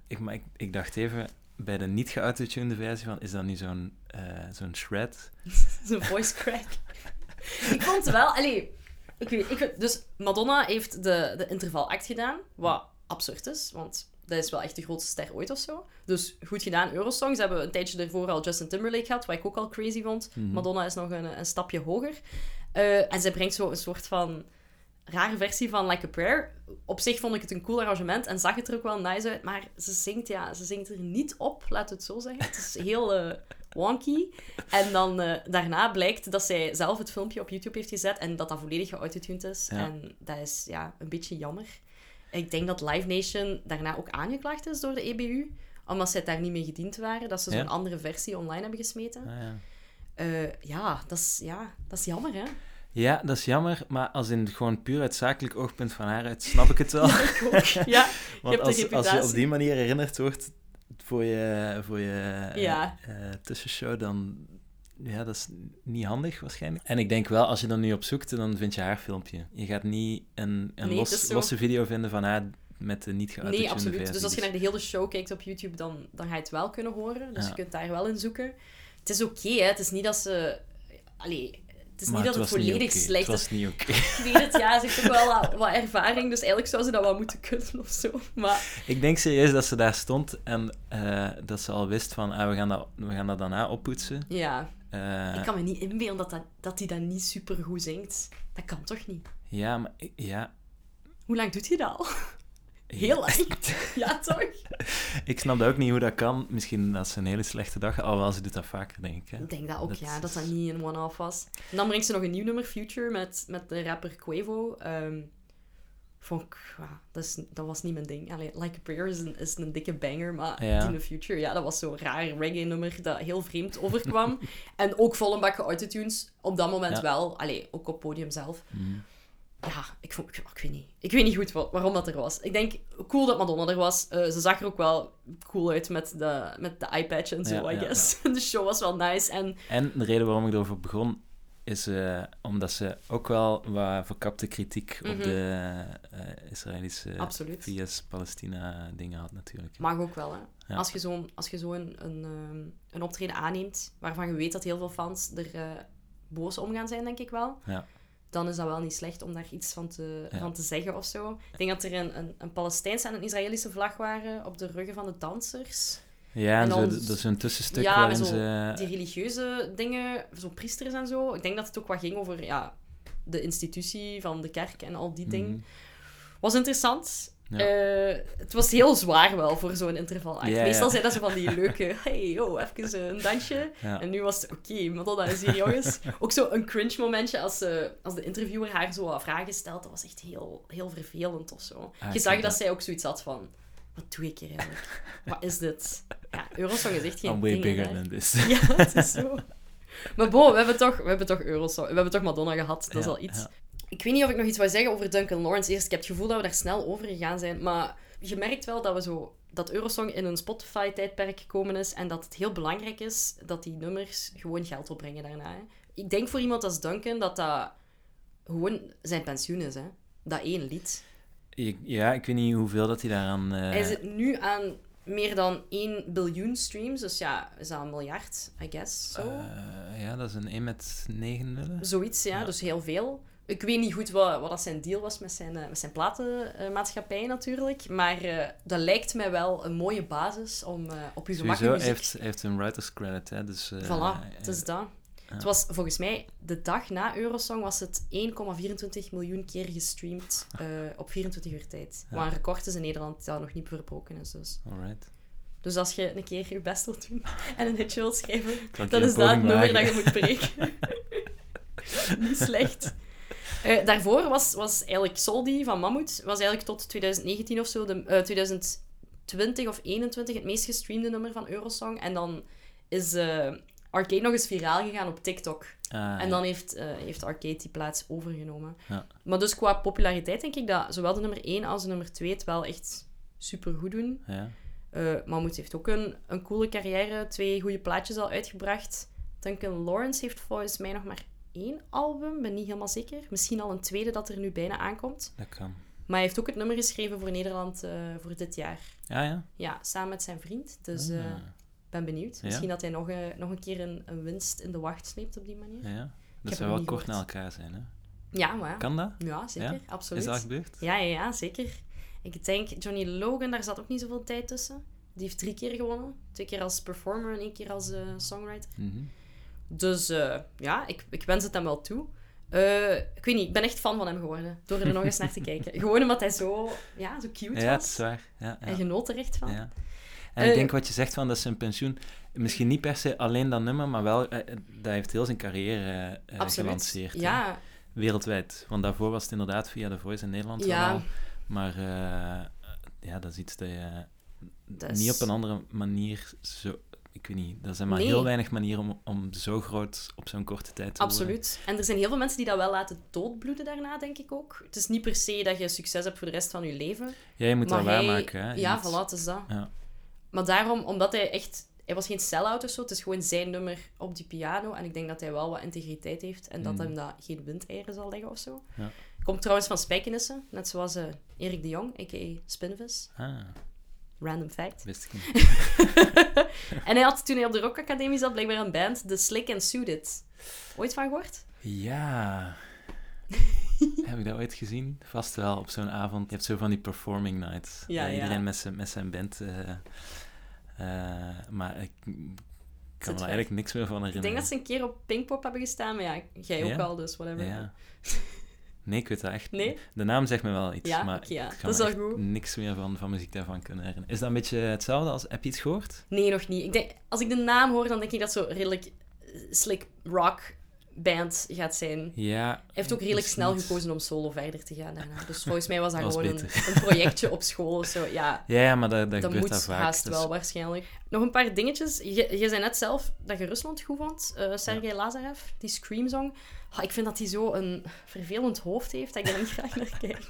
[SPEAKER 2] ik, maar ik, ik dacht even, bij de niet geautotunede versie van, is dat nu zo'n eh, zo'n shred? (laughs)
[SPEAKER 1] Zo'n voice crack. (laughs) ik vond wel... Allee, ik weet, ik dus Madonna heeft de, de intervalact gedaan, wat absurd is, want dat is wel echt de grootste ster ooit of zo. Dus goed gedaan, Eurosong. Ze hebben een tijdje ervoor al Justin Timberlake gehad, wat ik ook al crazy vond.
[SPEAKER 2] Mhm.
[SPEAKER 1] Madonna is nog een, een stapje hoger. Eh, en zij brengt zo een soort van rare versie van Like a Prayer. Op zich vond ik het een cool arrangement en zag het er ook wel nice uit. Maar ze zingt, ja, ze zingt er niet op, laat het zo zeggen. Het is heel eh, wonky. En dan eh, daarna blijkt dat zij zelf het filmpje op YouTube heeft gezet en dat dat volledig geautotuned is.
[SPEAKER 2] Ja.
[SPEAKER 1] En dat is ja, een beetje jammer. Ik denk dat Live Nation daarna ook aangeklaagd is door de EBU, omdat zij daar niet mee gediend waren, dat ze zo'n
[SPEAKER 2] Ja.
[SPEAKER 1] andere versie online hebben gesmeten.
[SPEAKER 2] Ah, ja.
[SPEAKER 1] Eh, ja, dat is, ja, dat is jammer, hè?
[SPEAKER 2] Ja, dat is jammer, maar als in gewoon puur uit zakelijk oogpunt van haar uit, snap ik het wel. (laughs)
[SPEAKER 1] Ik ook. Ja, (laughs)
[SPEAKER 2] Want
[SPEAKER 1] hebt de
[SPEAKER 2] als, als je op die manier herinnerd wordt voor je, voor je eh,
[SPEAKER 1] Ja.
[SPEAKER 2] eh, tussenshow, dan... Ja, dat is niet handig waarschijnlijk. En ik denk wel, als je dan nu op zoekt, dan vind je haar filmpje. Je gaat niet een, een
[SPEAKER 1] Nee,
[SPEAKER 2] los,
[SPEAKER 1] zo.
[SPEAKER 2] losse video vinden van haar met de niet
[SPEAKER 1] nee,
[SPEAKER 2] geautotunede
[SPEAKER 1] absoluut.
[SPEAKER 2] versie.
[SPEAKER 1] Dus als je naar de hele show kijkt op YouTube, dan, dan ga je het wel kunnen horen. Dus
[SPEAKER 2] Ja.
[SPEAKER 1] je kunt daar wel in zoeken. Het is oké, hè. Het is niet dat ze... Allee, het is
[SPEAKER 2] Maar
[SPEAKER 1] niet dat het volledig
[SPEAKER 2] oké.
[SPEAKER 1] slecht
[SPEAKER 2] Het
[SPEAKER 1] is.
[SPEAKER 2] was niet oké.
[SPEAKER 1] Ik weet het, ja. Ze heeft ook wel wat, wat ervaring, dus eigenlijk zou ze dat wel moeten kunnen of zo. Maar
[SPEAKER 2] Ik denk serieus dat ze daar stond en eh, dat ze al wist van, ah, we, gaan dat, we gaan dat daarna oppoetsen.
[SPEAKER 1] ja,
[SPEAKER 2] Eh,
[SPEAKER 1] ik kan me niet inbeelden dat, dat, dat hij dat niet super goed zingt. Dat kan toch niet?
[SPEAKER 2] Ja, maar ja.
[SPEAKER 1] Hoe lang doet hij dat al? Heel lang. Ja, toch? (laughs)
[SPEAKER 2] Ik snap ook niet hoe dat kan. Misschien dat ze een hele slechte dag. Alhoewel, ze doet dat vaker, denk ik. Hè?
[SPEAKER 1] Ik denk dat ook,
[SPEAKER 2] Dat
[SPEAKER 1] ja, dat dat
[SPEAKER 2] is-
[SPEAKER 1] niet een one-off was. En dan brengt ze nog een nieuw nummer, Future, met, met de rapper Quavo. Ehm vond ik, dat, is, dat was niet mijn ding. Allee, like a Prayer is een, is een dikke banger, maar
[SPEAKER 2] Ja.
[SPEAKER 1] in the Future, ja, dat was zo'n raar reggae-nummer dat heel vreemd overkwam. (laughs) en ook vol een bak autotunes, op dat moment
[SPEAKER 2] Ja.
[SPEAKER 1] wel. Allee, ook op podium zelf.
[SPEAKER 2] Mhm.
[SPEAKER 1] Ja, ik, vond, ik, ik weet niet. Ik weet niet goed wat, waarom dat er was. Ik denk, cool dat Madonna er was. Eh, ze zag er ook wel cool uit met de, met de eye-patch en zo,
[SPEAKER 2] Ja,
[SPEAKER 1] I
[SPEAKER 2] ja,
[SPEAKER 1] guess. (laughs) de show was wel nice. En
[SPEAKER 2] En de reden waarom ik erover begon, is eh, omdat ze ook wel wat verkapte kritiek op
[SPEAKER 1] Mhm.
[SPEAKER 2] de eh, Israëlische
[SPEAKER 1] Absoluut.
[SPEAKER 2] VS-Palestina dingen had, natuurlijk.
[SPEAKER 1] Mag ook wel, hè.
[SPEAKER 2] Ja.
[SPEAKER 1] Als je zo, als je zo een, een, ehm, een optreden aanneemt, waarvan je weet dat heel veel fans er boos om gaan zijn, denk ik wel.
[SPEAKER 2] Ja.
[SPEAKER 1] Dan is dat wel niet slecht om daar iets van te,
[SPEAKER 2] Ja.
[SPEAKER 1] van te zeggen of zo. Ik denk dat er een, een, een Palestijnse en een Israëlische vlag waren op de ruggen van de dansers.
[SPEAKER 2] Ja, en,
[SPEAKER 1] En
[SPEAKER 2] zo, dat is een tussenstuk
[SPEAKER 1] Ja,
[SPEAKER 2] waarin ze...
[SPEAKER 1] Die religieuze dingen, zo priesters en zo. Ik denk dat het ook wat ging over ja, de institutie van de kerk en al die dingen.
[SPEAKER 2] Mhm.
[SPEAKER 1] Was interessant.
[SPEAKER 2] Ja.
[SPEAKER 1] Eh, het was heel zwaar wel voor zo'n interval.
[SPEAKER 2] Ja,
[SPEAKER 1] Meestal
[SPEAKER 2] ja.
[SPEAKER 1] zijn dat zo van die (laughs) leuke, hey, yo, even een dansje.
[SPEAKER 2] Ja.
[SPEAKER 1] En nu was het, oké, Madonna is hier, jongens. (laughs) Ook zo een cringe momentje als, ze, als de interviewer haar zo wat vragen stelt. Dat was echt heel, heel vervelend of zo.
[SPEAKER 2] Ah,
[SPEAKER 1] Je zag dat
[SPEAKER 2] dat-
[SPEAKER 1] zij ook zoiets had van, wat doe ik hier eigenlijk? Wat is dit? Ja, Eurosong is echt geen
[SPEAKER 2] I'm way
[SPEAKER 1] ding,
[SPEAKER 2] bigger
[SPEAKER 1] hè.
[SPEAKER 2] than this. (laughs)
[SPEAKER 1] Ja, het is zo. Maar bon, we hebben toch, we hebben toch Eurosong. We hebben toch Madonna gehad. Dat is al iets. Ik weet niet of ik nog iets wou zeggen over Duncan Lawrence. Eerst, ik heb het gevoel dat we daar snel over gegaan zijn. Maar je merkt wel dat we zo... Dat Eurosong in een Spotify-tijdperk gekomen is. En dat het heel belangrijk is dat die nummers gewoon geld opbrengen daarna. Hè. Ik denk voor iemand als Duncan dat dat gewoon zijn pensioen is. Hè. Dat één lied.
[SPEAKER 2] Ja, ik weet niet hoeveel dat hij daaraan... eh,
[SPEAKER 1] Hij zit nu aan meer dan 1 biljoen streams. Dus ja, is dat een miljard, I guess. Zo.
[SPEAKER 2] eh, ja, dat is een 1 met 9 nullen.
[SPEAKER 1] Zoiets, ja.
[SPEAKER 2] Ja.
[SPEAKER 1] Dus heel veel. Ik weet niet goed wat, wat dat zijn deal was met zijn, eh, met zijn platenmaatschappij natuurlijk. Maar eh, dat lijkt mij wel een mooie basis om eh, op je gemak
[SPEAKER 2] Sowieso
[SPEAKER 1] muziek...
[SPEAKER 2] heeft, heeft een writer's credit, hè, dus...
[SPEAKER 1] Voilà, het is dat. Het was volgens mij, de dag na Eurosong was het 1,24 miljoen keer gestreamd (laughs) op 24 uur tijd.
[SPEAKER 2] Ja.
[SPEAKER 1] Wat een record is in Nederland dat nog niet verbroken is. Dus.
[SPEAKER 2] Alright.
[SPEAKER 1] dus als je een keer je best wilt doen (laughs) en een hitje wilt schrijven, dan is dat het nummer dat je moet breken. (laughs) Niet slecht. Eh, daarvoor was, was eigenlijk Soldi van Mammoet, was eigenlijk tot 2019 of zo, de, eh, 2020 of 21 het meest gestreamde nummer van Eurosong. En dan is eh, Arcade nog eens viraal gegaan op TikTok.
[SPEAKER 2] Ah,
[SPEAKER 1] En dan heeft, eh, heeft Arcade die plaats overgenomen.
[SPEAKER 2] Ja.
[SPEAKER 1] Maar dus qua populariteit denk ik dat zowel de nummer 1 als de nummer 2 het wel echt super goed doen.
[SPEAKER 2] Ja.
[SPEAKER 1] Eh Mammoet heeft ook een, een coole carrière, twee goede plaatjes al uitgebracht. Duncan Lawrence heeft volgens mij nog maar één album, ben niet helemaal zeker. Misschien al een tweede dat er nu bijna aankomt.
[SPEAKER 2] Dat kan.
[SPEAKER 1] Maar hij heeft ook het nummer geschreven voor Nederland eh, voor dit jaar.
[SPEAKER 2] Ja, ja.
[SPEAKER 1] Ja, samen met zijn vriend. Dus eh
[SPEAKER 2] Ah,
[SPEAKER 1] ben benieuwd.
[SPEAKER 2] Ja.
[SPEAKER 1] Misschien dat hij nog, eh, nog een keer een, een winst in de wacht sleept op die manier.
[SPEAKER 2] ja, Dat zou wel kort na elkaar zijn, hè?
[SPEAKER 1] Ja, maar.
[SPEAKER 2] Kan dat?
[SPEAKER 1] Ja, zeker.
[SPEAKER 2] Ja?
[SPEAKER 1] Absoluut.
[SPEAKER 2] Is dat gebeurd?
[SPEAKER 1] Ja, ja, ja, zeker. Ik denk Johnny Logan, daar zat ook niet zoveel tijd tussen. Die heeft drie keer gewonnen. Twee keer als performer en één keer als eh, songwriter.
[SPEAKER 2] Mhm.
[SPEAKER 1] Dus eh, ja, ik, ik wens het hem wel toe. Eh, ik weet niet, ik ben echt fan van hem geworden. Door er nog eens naar te (laughs) kijken. Gewoon omdat hij zo, ja, zo cute
[SPEAKER 2] Ja, het
[SPEAKER 1] was.
[SPEAKER 2] is waar. Ja,
[SPEAKER 1] En
[SPEAKER 2] ja.
[SPEAKER 1] genoot er echt van.
[SPEAKER 2] ja. En
[SPEAKER 1] Eh,
[SPEAKER 2] ik denk wat je zegt van dat zijn pensioen, misschien niet per se alleen dat nummer, maar wel, eh, eh, dat heeft heel zijn carrière eh, gelanceerd. hè.
[SPEAKER 1] Ja,
[SPEAKER 2] Wereldwijd. Want daarvoor was het inderdaad via The Voice in Nederland
[SPEAKER 1] Ja.
[SPEAKER 2] Maar eh, ja, dat is iets dat je
[SPEAKER 1] dat is-
[SPEAKER 2] niet op een andere manier zo... Ik weet niet, er zijn maar
[SPEAKER 1] Nee.
[SPEAKER 2] heel weinig manieren om, om zo groot op zo'n korte tijd te worden.
[SPEAKER 1] Absoluut. En er zijn heel veel mensen die dat wel laten doodbloeden daarna, denk ik ook. Het is niet per se dat je succes hebt voor de rest van je leven.
[SPEAKER 2] Ja, je moet dat
[SPEAKER 1] hij...
[SPEAKER 2] waarmaken. Hè? Je
[SPEAKER 1] Ja,
[SPEAKER 2] moet-
[SPEAKER 1] voilà, het is dat.
[SPEAKER 2] Ja.
[SPEAKER 1] Maar daarom, omdat hij echt... Hij was geen sell-out of zo. Het is gewoon zijn nummer op die piano. En ik denk dat hij wel wat integriteit heeft. En dat
[SPEAKER 2] Mm.
[SPEAKER 1] hem dat geen windeieren zal leggen of zo.
[SPEAKER 2] Ja.
[SPEAKER 1] Komt trouwens van Spijkenissen. Net zoals eh, Erik de Jong, a.k.a. Spinvis.
[SPEAKER 2] Ah,
[SPEAKER 1] Random fact.
[SPEAKER 2] wist ik niet. (laughs)
[SPEAKER 1] En hij had toen hij op de Rock Academie zat, blijkbaar een band, The Slick and Suited. Ooit van gehoord?
[SPEAKER 2] Ja. (laughs) Heb ik dat ooit gezien? Vast wel, op zo'n avond. Je hebt zo van die performing nights.
[SPEAKER 1] Ja, ja.
[SPEAKER 2] Iedereen met zijn, met zijn band. eh, eh, maar ik kan me er eigenlijk niks meer van
[SPEAKER 1] Ik
[SPEAKER 2] herinneren.
[SPEAKER 1] denk dat ze een keer op Pinkpop hebben gestaan, maar ja, jij ook
[SPEAKER 2] Ja?
[SPEAKER 1] al, dus whatever.
[SPEAKER 2] Ja. (laughs) Nee, ik weet dat echt
[SPEAKER 1] Nee?
[SPEAKER 2] De naam zegt me wel iets,
[SPEAKER 1] Ja,
[SPEAKER 2] maar
[SPEAKER 1] ja.
[SPEAKER 2] ik
[SPEAKER 1] Dat
[SPEAKER 2] me
[SPEAKER 1] goed.
[SPEAKER 2] niks meer van, van muziek daarvan kunnen herinneren. Is dat een beetje hetzelfde als... Heb je iets gehoord?
[SPEAKER 1] Nee, nog niet. Ik denk, als ik de naam hoor, dan denk ik dat zo redelijk eh, slick rock band gaat zijn.
[SPEAKER 2] Ja.
[SPEAKER 1] Hij heeft ook redelijk snel
[SPEAKER 2] niet-
[SPEAKER 1] gekozen om solo verder te gaan daarna. Dus volgens mij was (laughs) dat,
[SPEAKER 2] Dat was
[SPEAKER 1] gewoon een, projectje op school of zo. Ja,
[SPEAKER 2] Ja, ja, maar dat, dat,
[SPEAKER 1] moet
[SPEAKER 2] vaak.
[SPEAKER 1] haast
[SPEAKER 2] dus-
[SPEAKER 1] wel waarschijnlijk. Nog een paar dingetjes. Je, je zei net zelf dat je Rusland goed vond. Eh Sergei Lazarev, die Scream-song. Ah, ik vind dat hij zo een vervelend hoofd heeft, dat ik daar niet (laughs) graag naar kijk.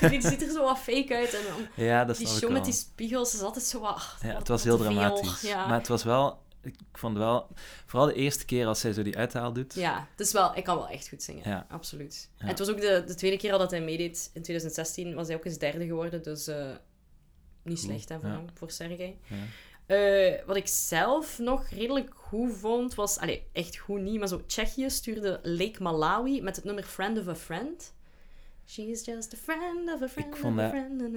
[SPEAKER 1] (laughs) die ziet er zo wat fake uit. En dan
[SPEAKER 2] Ja, dat
[SPEAKER 1] die show met die spiegels is altijd zo wat... ah,
[SPEAKER 2] Ja, het was heel dramatisch.
[SPEAKER 1] Ja.
[SPEAKER 2] Maar het was wel... Ik vond wel... Vooral de eerste keer als zij zo die uithaal doet.
[SPEAKER 1] Ja, het is wel, ik kan wel echt goed zingen.
[SPEAKER 2] Ja.
[SPEAKER 1] Absoluut.
[SPEAKER 2] Ja.
[SPEAKER 1] En het was ook de, de tweede keer al dat hij meedeed. In 2016 was hij ook eens derde geworden. Dus eh, niet slecht hè, voor
[SPEAKER 2] Ja.
[SPEAKER 1] hem, voor Sergej.
[SPEAKER 2] Ja.
[SPEAKER 1] Eh, wat ik zelf nog redelijk goed vond, was... Allee, echt goed niet, maar zo... Tsjechië stuurde Lake Malawi met het nummer Friend of a Friend. She is just a friend of a friend
[SPEAKER 2] vond
[SPEAKER 1] of a friend.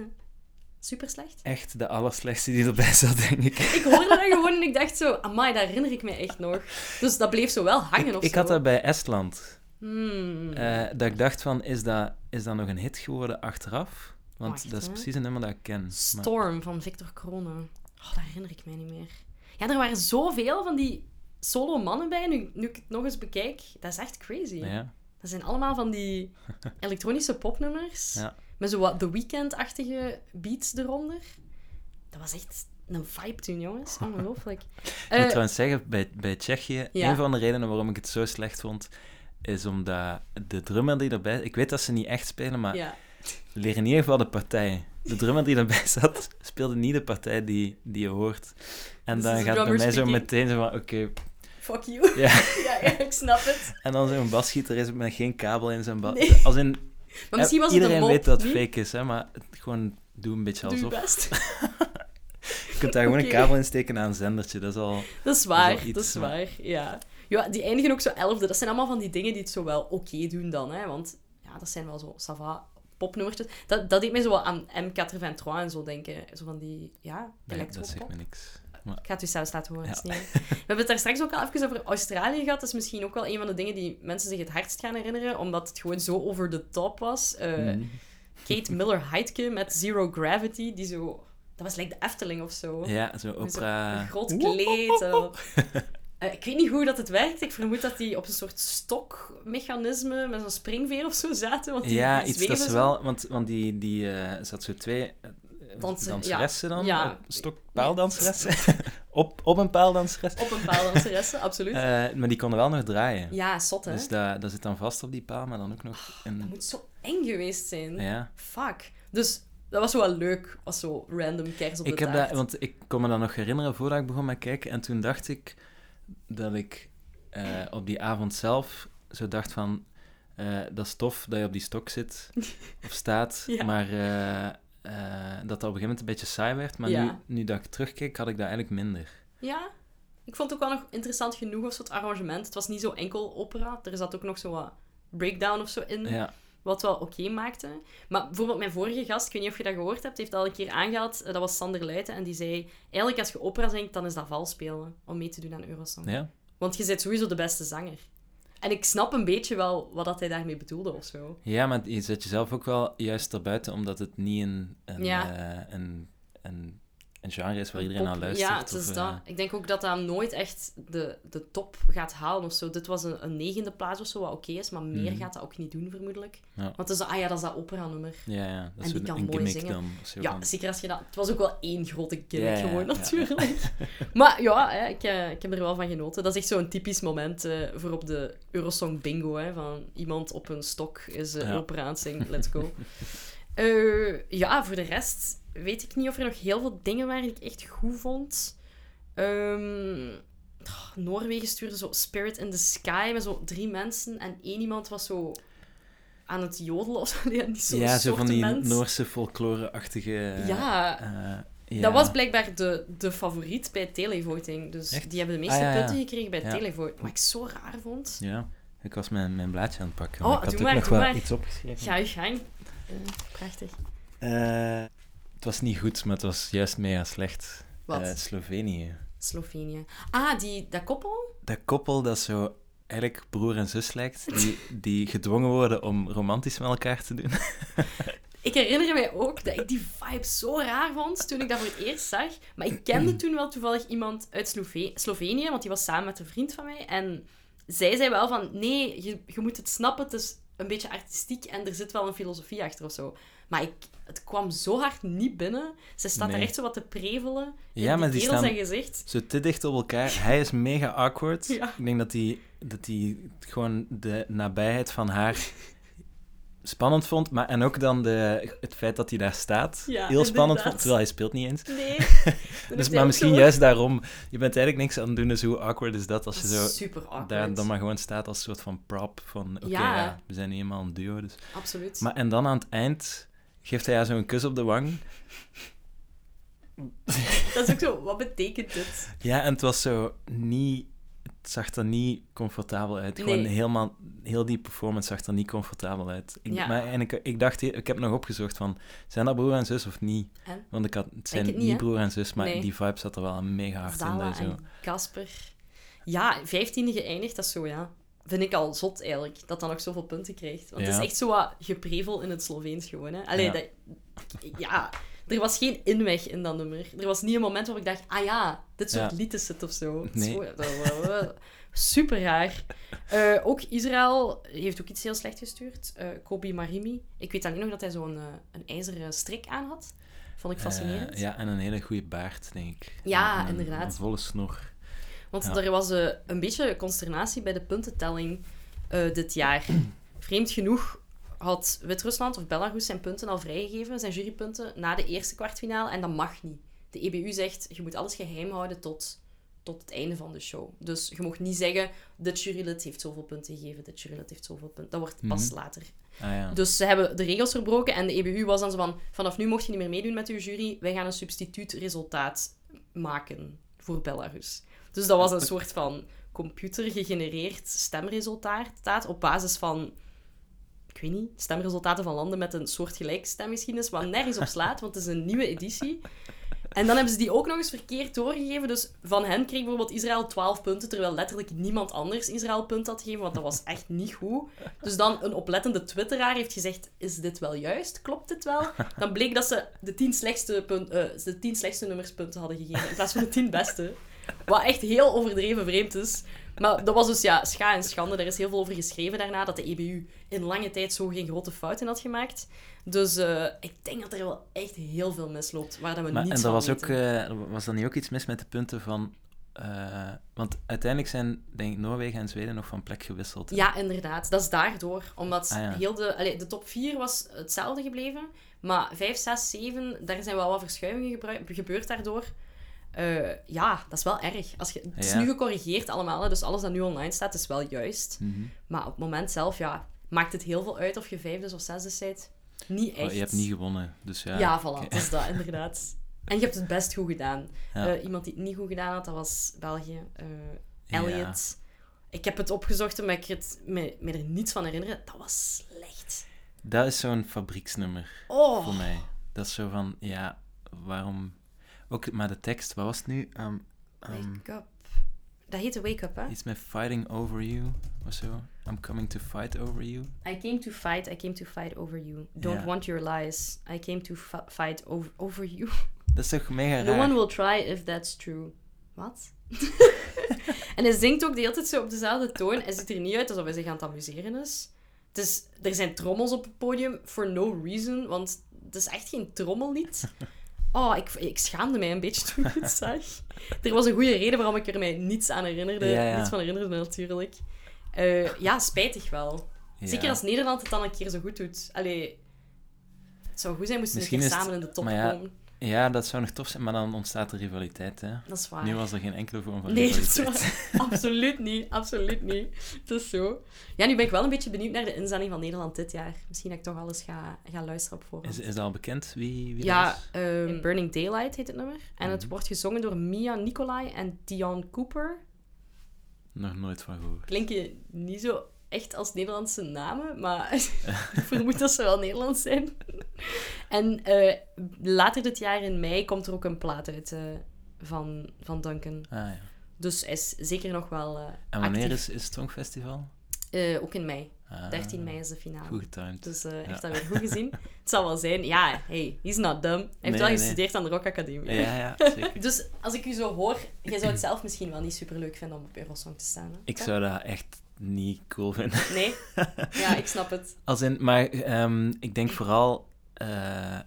[SPEAKER 1] Super slecht.
[SPEAKER 2] Echt de allerslechtste die erbij zat, denk ik. (laughs)
[SPEAKER 1] Ik hoorde dat gewoon en ik dacht zo... Amai, dat herinner ik me echt nog. Dus dat bleef zo wel hangen
[SPEAKER 2] Ik,
[SPEAKER 1] of
[SPEAKER 2] ik had dat bij Estland.
[SPEAKER 1] Hmm.
[SPEAKER 2] eh, dat ik dacht van, is dat, is dat nog een hit geworden achteraf? Want
[SPEAKER 1] Wacht,
[SPEAKER 2] dat is
[SPEAKER 1] hè.
[SPEAKER 2] precies een nummer dat ik ken. Maar-
[SPEAKER 1] Storm van Victor Kronen. Oh, dat herinner ik mij niet meer. Ja, er waren zoveel van die solo mannen bij. Nu, nu ik het nog eens bekijk, dat is echt crazy.
[SPEAKER 2] ja,
[SPEAKER 1] Dat zijn allemaal van die (laughs) elektronische popnummers.
[SPEAKER 2] Ja.
[SPEAKER 1] Met zo wat The Weeknd-achtige beats eronder. Dat was echt een vibe doen, jongens. Ongelooflijk. (laughs)
[SPEAKER 2] Ik
[SPEAKER 1] Eh,
[SPEAKER 2] moet trouwens zeggen, bij, bij Tsjechië,
[SPEAKER 1] Ja.
[SPEAKER 2] een van de redenen waarom ik het zo slecht vond, is omdat de drummer die erbij... Ik weet dat ze niet echt spelen, maar
[SPEAKER 1] ja.
[SPEAKER 2] leer in ieder geval de partij. De drummer die erbij (laughs) zat, speelde niet de partij die, die je hoort. En
[SPEAKER 1] This
[SPEAKER 2] dan gaat bij mij zo meteen zo van, oké...
[SPEAKER 1] Fuck you.
[SPEAKER 2] ja. (laughs)
[SPEAKER 1] ja, ja, ik snap het.
[SPEAKER 2] En dan zo'n basgieter is met geen kabel in zijn bas.
[SPEAKER 1] Nee.
[SPEAKER 2] Als in,
[SPEAKER 1] Maar misschien was het
[SPEAKER 2] iedereen
[SPEAKER 1] een mop,
[SPEAKER 2] weet dat het fake is, hè, maar gewoon doe een beetje
[SPEAKER 1] Doe je
[SPEAKER 2] alsof.
[SPEAKER 1] best. (laughs)
[SPEAKER 2] Je kunt daar gewoon een (laughs) kabel in steken aan een zendertje, dat is al...
[SPEAKER 1] Dat is waar,
[SPEAKER 2] iets,
[SPEAKER 1] dat is
[SPEAKER 2] maar-
[SPEAKER 1] waar, ja. Ja, die eindigen ook zo elfde. Dat zijn allemaal van die dingen die het zo wel oké doen dan, hè. Want ja, dat zijn wel zo sava popnummertjes. Dat, dat deed mij zo wel aan M83 en zo denken. Zo van die, ja,
[SPEAKER 2] Nee, dat zegt me niks. Maar,
[SPEAKER 1] Ik ga het u zelfs laten horen.
[SPEAKER 2] Ja.
[SPEAKER 1] We hebben het daar straks ook al even over Australië gehad. Dat is misschien ook wel een van de dingen die mensen zich het hardst gaan herinneren, omdat het gewoon zo over the top was. Eh,
[SPEAKER 2] Mhm.
[SPEAKER 1] Kate Miller-Heidke met Zero Gravity, die zo... Dat was like de Efteling of zo.
[SPEAKER 2] Ja, zo opera...
[SPEAKER 1] groot kleed. Eh, ik weet niet hoe dat het werkt. Ik vermoed dat die op een soort stokmechanisme met zo'n springveer of zo zaten. Want die,
[SPEAKER 2] Ja, iets dat ze wel... Want, want die, die eh, zat zo twee eh,
[SPEAKER 1] Dansen-
[SPEAKER 2] danseressen dan.
[SPEAKER 1] ja.
[SPEAKER 2] Op Stok paaldanseressen. (laughs) op, op een paaldanseres.
[SPEAKER 1] Op een paal danseressen, (laughs) absoluut.
[SPEAKER 2] Eh, maar die konden wel nog draaien.
[SPEAKER 1] ja, zot hè.
[SPEAKER 2] Dus dat, dat zit dan vast op die paal, maar dan ook nog
[SPEAKER 1] Dat
[SPEAKER 2] een...
[SPEAKER 1] moet zo eng geweest zijn.
[SPEAKER 2] Ja.
[SPEAKER 1] Fuck. Dus dat was wel leuk, als zo random kers op de
[SPEAKER 2] Ik heb
[SPEAKER 1] taart.
[SPEAKER 2] dat, want ik kon me dat nog herinneren voordat ik begon met kijken. En toen dacht ik dat ik eh, op die avond zelf zo dacht van... eh, dat is tof dat je op die stok zit (laughs) of staat,
[SPEAKER 1] Ja.
[SPEAKER 2] maar eh, dat dat op een gegeven moment een beetje saai werd. Maar
[SPEAKER 1] Ja.
[SPEAKER 2] nu, nu dat ik terugkeek, had ik dat eigenlijk minder.
[SPEAKER 1] Ja, ik vond het ook wel nog interessant genoeg of het arrangement. Het was niet zo enkel opera. Er zat ook nog zo wat breakdown of zo in.
[SPEAKER 2] Ja,
[SPEAKER 1] Wat wel oké maakte. Maar bijvoorbeeld mijn vorige gast, ik weet niet of je dat gehoord hebt, heeft al een keer aangehaald. eh, Dat was Sander Luiten. En die zei, eigenlijk als je opera zingt, dan is dat vals spelen. Om mee te doen aan Eurosong.
[SPEAKER 2] ja.
[SPEAKER 1] Want je bent sowieso de beste zanger. En ik snap een beetje wel wat dat hij daarmee bedoelde of zo.
[SPEAKER 2] ja, maar je zet jezelf ook wel juist erbuiten, omdat het niet een, een,
[SPEAKER 1] Ja.
[SPEAKER 2] eh, een, een, een genre is waar iedereen aan luistert.
[SPEAKER 1] Ja, het is
[SPEAKER 2] of,
[SPEAKER 1] dat.
[SPEAKER 2] eh,
[SPEAKER 1] Ik denk ook dat dat nooit echt de, de top gaat halen of zo. Dit was een, een negende plaats of zo, wat oké is, maar meer
[SPEAKER 2] Mhm.
[SPEAKER 1] gaat dat ook niet doen, vermoedelijk.
[SPEAKER 2] Ja.
[SPEAKER 1] Want het is, ah ja, dat is dat opera-nummer.
[SPEAKER 2] ja, ja, dat
[SPEAKER 1] En
[SPEAKER 2] is
[SPEAKER 1] die
[SPEAKER 2] zo
[SPEAKER 1] kan
[SPEAKER 2] een
[SPEAKER 1] mooi zingen.
[SPEAKER 2] dan.
[SPEAKER 1] Ja,
[SPEAKER 2] van-
[SPEAKER 1] zeker als je dat... Het was ook wel één grote gimmick
[SPEAKER 2] Ja,
[SPEAKER 1] gewoon, natuurlijk. (laughs) maar ja, hè, ik, eh, ik heb er wel van genoten. Dat is echt zo'n typisch moment eh, voor op de Eurosong bingo, hè, van iemand op een stok is opera aan het zingen, let's go. (laughs) Ja, voor de rest weet ik niet of er nog heel veel dingen waren die ik echt goed vond. Ehm, oh, Noorwegen stuurde zo Spirit in the Sky met zo drie mensen en één iemand was zo aan het jodelen of zo. (laughs) Ja, zo'n
[SPEAKER 2] ja, zo van die. Noorse folklore-achtige...
[SPEAKER 1] Ja,
[SPEAKER 2] eh, ja.
[SPEAKER 1] dat was blijkbaar de, de favoriet bij televoting. Dus
[SPEAKER 2] Echt?
[SPEAKER 1] die hebben de meeste
[SPEAKER 2] Ah, ja, ja.
[SPEAKER 1] punten gekregen bij televoting. Wat ik zo raar vond.
[SPEAKER 2] Ja, ik was mijn, mijn blaadje aan het pakken.
[SPEAKER 1] Oh,
[SPEAKER 2] ik had ook
[SPEAKER 1] maar,
[SPEAKER 2] nog wel
[SPEAKER 1] maar.
[SPEAKER 2] iets opgeschreven.
[SPEAKER 1] Ga je gang. Eh, prachtig.
[SPEAKER 2] Eh, het was niet goed, maar het was juist mega slecht.
[SPEAKER 1] Wat?
[SPEAKER 2] Eh, Slovenië.
[SPEAKER 1] Slovenië. Ah, die, dat koppel?
[SPEAKER 2] Dat koppel dat zo eigenlijk broer en zus lijkt, die, die gedwongen worden om romantisch met elkaar te doen. (laughs)
[SPEAKER 1] Ik herinner mij ook dat ik die vibe zo raar vond toen ik dat voor het eerst zag. Maar ik kende (clears throat) toen wel toevallig iemand uit Slove- Slovenië, want die was samen met een vriend van mij. En zij zei wel van, nee, je, je moet het snappen, het is een beetje artistiek en er zit wel een filosofie achter of zo. Maar ik, het kwam zo hard niet binnen. Ze staat
[SPEAKER 2] Nee.
[SPEAKER 1] er echt zo wat te prevelen
[SPEAKER 2] Ja, maar die staan-
[SPEAKER 1] zijn gezicht.
[SPEAKER 2] Zo te dicht op elkaar. (laughs) Hij is mega awkward.
[SPEAKER 1] Ja.
[SPEAKER 2] Ik denk dat hij dat hij gewoon de nabijheid van haar spannend vond. Maar, en ook dan de, het feit dat hij daar staat.
[SPEAKER 1] Ja,
[SPEAKER 2] heel spannend vond, terwijl hij speelt niet eens.
[SPEAKER 1] Nee. (laughs)
[SPEAKER 2] Dus, maar misschien juist daarom. Je bent eigenlijk niks aan het doen, dus hoe awkward is dat als je
[SPEAKER 1] Dat is
[SPEAKER 2] zo
[SPEAKER 1] super
[SPEAKER 2] daar dan maar gewoon staat als soort van prop. Van oké,
[SPEAKER 1] Ja.
[SPEAKER 2] ja. we zijn eenmaal een duo. Dus.
[SPEAKER 1] Absoluut.
[SPEAKER 2] Maar en dan aan het eind geeft hij haar zo'n kus op de wang.
[SPEAKER 1] Dat is ook zo, wat betekent dit?
[SPEAKER 2] Ja, en het was zo niet... Het zag er niet comfortabel uit. Gewoon helemaal... Heel die performance zag er niet comfortabel uit. Ik,
[SPEAKER 1] Ja.
[SPEAKER 2] maar, en ik, ik dacht... Ik heb nog opgezocht van... Zijn dat broer en zus of niet?
[SPEAKER 1] En?
[SPEAKER 2] Want ik had, het zijn
[SPEAKER 1] het niet,
[SPEAKER 2] broer en zus, maar
[SPEAKER 1] Nee.
[SPEAKER 2] die vibe zat er wel mega hard in.
[SPEAKER 1] Zala en Casper. Ja, vijftiende geëindigd, dat is zo, ja. Vind ik al zot, eigenlijk, dat dat nog zoveel punten krijgt. Want het is echt zo wat geprevel in het Sloveens gewoon, hè. Allee,
[SPEAKER 2] Ja.
[SPEAKER 1] dat... Ja, er was geen inweg in dat nummer. Er was niet een moment waarop ik dacht, ah ja, dit soort
[SPEAKER 2] Ja.
[SPEAKER 1] lied is het of zo.
[SPEAKER 2] Nee.
[SPEAKER 1] Super raar. Eh, ook Israël heeft ook iets heel slecht gestuurd. Eh Kobi Marimi. Ik weet alleen nog dat hij zo'n eh, een ijzeren strik aan had. Vond ik fascinerend.
[SPEAKER 2] ja, en een hele goede baard, denk ik.
[SPEAKER 1] Ja,
[SPEAKER 2] En een-
[SPEAKER 1] inderdaad.
[SPEAKER 2] Een volle snor.
[SPEAKER 1] Want
[SPEAKER 2] Ja.
[SPEAKER 1] er was eh, een beetje consternatie bij de puntentelling eh, dit jaar. (clears throat) Vreemd genoeg had Wit-Rusland of Belarus zijn punten al vrijgegeven, zijn jurypunten, na de eerste kwartfinale. En dat mag niet. De EBU zegt, je moet alles geheim houden tot, tot het einde van de show. Dus je mag niet zeggen, dit jurylid heeft zoveel punten gegeven, dit jurylid heeft zoveel punten. Dat wordt pas
[SPEAKER 2] Mhm.
[SPEAKER 1] later.
[SPEAKER 2] Ah ja.
[SPEAKER 1] Dus ze hebben de regels verbroken en de EBU was dan zo van, vanaf nu mocht je niet meer meedoen met uw jury, wij gaan een substituutresultaat maken voor Belarus. Dus dat was een soort van computergegenereerd stemresultaat op basis van, ik weet niet, stemresultaten van landen met een soortgelijk stemgeschiedenis, wat nergens op slaat, want het is een nieuwe editie. En dan hebben ze die ook nog eens verkeerd doorgegeven. Dus van hen kreeg bijvoorbeeld Israël 12 punten, terwijl letterlijk niemand anders Israël punten had gegeven, want dat was echt niet goed. Dus dan een oplettende twitteraar heeft gezegd, is dit wel juist? Klopt dit wel? Dan bleek dat ze de 10 slechtste, punt, eh, de 10 slechtste nummers punten hadden gegeven, in plaats van de 10 beste. Wat echt heel overdreven vreemd is. Maar dat was dus ja, scha en schande. Er is heel veel over geschreven daarna, dat de EBU in lange tijd zo geen grote fouten had gemaakt. Dus eh, ik denk dat er wel echt heel veel misloopt, waar dat we
[SPEAKER 2] Maar,
[SPEAKER 1] niets
[SPEAKER 2] en dat was ook, eh, was er niet ook iets mis met de punten van... eh, want uiteindelijk zijn, denk ik, Noorwegen en Zweden nog van plek gewisseld. hè?
[SPEAKER 1] Ja, inderdaad. Dat is daardoor. Omdat
[SPEAKER 2] Ah, ja.
[SPEAKER 1] heel de, allee, de top 4 was hetzelfde gebleven. Maar 5, 6, 7, daar zijn wel wat verschuivingen gebeurd daardoor. Eh, ja, dat is wel erg. Als je, het is
[SPEAKER 2] Ja.
[SPEAKER 1] nu gecorrigeerd allemaal, hè, dus alles dat nu online staat is wel juist.
[SPEAKER 2] Mhm.
[SPEAKER 1] Maar op het moment zelf, ja, maakt het heel veel uit of je vijfde of zesde bent. Niet echt.
[SPEAKER 2] Oh, je hebt niet gewonnen, dus ja.
[SPEAKER 1] Ja, voilà, dat is dat, inderdaad. (laughs) En je hebt het best goed gedaan.
[SPEAKER 2] Ja.
[SPEAKER 1] Eh, iemand die het niet goed gedaan had, dat was België. eh
[SPEAKER 2] Ja.
[SPEAKER 1] Elliot. Ik heb het opgezocht omdat ik het, me, me er niets van herinner. Dat was slecht.
[SPEAKER 2] Dat is zo'n fabrieksnummer
[SPEAKER 1] Oh,
[SPEAKER 2] voor mij. Dat is zo van, ja, waarom... Ook, maar de tekst, wat was het nu? Ehm, ehm,
[SPEAKER 1] wake up. Dat heette Wake Up, hè?
[SPEAKER 2] iets met fighting over you, of zo. I'm coming to fight over you.
[SPEAKER 1] I came to fight, I came to fight over you. Don't want your lies. I came to fi- fight over, over you. (laughs)
[SPEAKER 2] Dat is toch mega
[SPEAKER 1] No
[SPEAKER 2] raar?
[SPEAKER 1] one will try if that's true. Wat? (laughs) en hij zingt ook de hele tijd zo op dezelfde toon. Hij ziet er niet uit alsof hij zich aan het amuseren is. Het is er zijn trommels op het podium, for no reason, want het is echt geen trommellied. (laughs) Oh, ik, ik schaamde mij een beetje (laughs) toen ik het zag. Er was een goede reden waarom ik er mij niets aan herinnerde.
[SPEAKER 2] Ja, ja.
[SPEAKER 1] Niets van herinnerde, natuurlijk. Eh, ja, spijtig wel.
[SPEAKER 2] Ja.
[SPEAKER 1] Zeker als Nederland het dan een keer zo goed doet. Allee, het zou goed zijn moesten
[SPEAKER 2] het-
[SPEAKER 1] samen in de top komen.
[SPEAKER 2] Ja, dat zou nog tof zijn, maar dan ontstaat er rivaliteit, hè.
[SPEAKER 1] Dat is waar.
[SPEAKER 2] Nu was er geen enkele vorm van
[SPEAKER 1] Nee, dat is
[SPEAKER 2] rivaliteit.
[SPEAKER 1] waar. (laughs) absoluut niet. Absoluut niet. Het is zo. Ja, nu ben ik wel een beetje benieuwd naar de inzending van Nederland dit jaar. Misschien dat ik toch alles ga, ga luisteren op voorhand.
[SPEAKER 2] Is, is dat al bekend wie, wie dat
[SPEAKER 1] ja,
[SPEAKER 2] is?
[SPEAKER 1] ehm, Burning Daylight heet het nummer. En het
[SPEAKER 2] Mhm.
[SPEAKER 1] wordt gezongen door Mia Nicolai en Dion Cooper.
[SPEAKER 2] Nog nooit van gehoord.
[SPEAKER 1] Klinken niet zo echt als Nederlandse namen, maar (laughs) ik vermoed dat ze wel Nederlands zijn. en eh, later dit jaar in mei komt er ook een plaat uit eh, van, van Duncan.
[SPEAKER 2] Ah ja.
[SPEAKER 1] Dus hij is zeker nog wel eh
[SPEAKER 2] En wanneer
[SPEAKER 1] actief.
[SPEAKER 2] is, is het Songfestival?
[SPEAKER 1] Ook in mei.
[SPEAKER 2] Ah,
[SPEAKER 1] 13 mei is de finale.
[SPEAKER 2] Goed getimed.
[SPEAKER 1] Dus hij
[SPEAKER 2] Ja.
[SPEAKER 1] heeft dat weer goed gezien. Het zal wel zijn. Ja, hey, he's not dumb. Hij heeft wel
[SPEAKER 2] nee.
[SPEAKER 1] gestudeerd aan de Rock Academie.
[SPEAKER 2] Ja, ja, (laughs) zeker.
[SPEAKER 1] Dus als ik u zo hoor, jij zou het zelf misschien wel niet super leuk vinden om op Eurosong te staan. Hè?
[SPEAKER 2] Ik zou dat echt niet cool vinden.
[SPEAKER 1] Nee? (laughs) Ja, ik snap het.
[SPEAKER 2] Als in, maar ehm, ik denk vooral eh,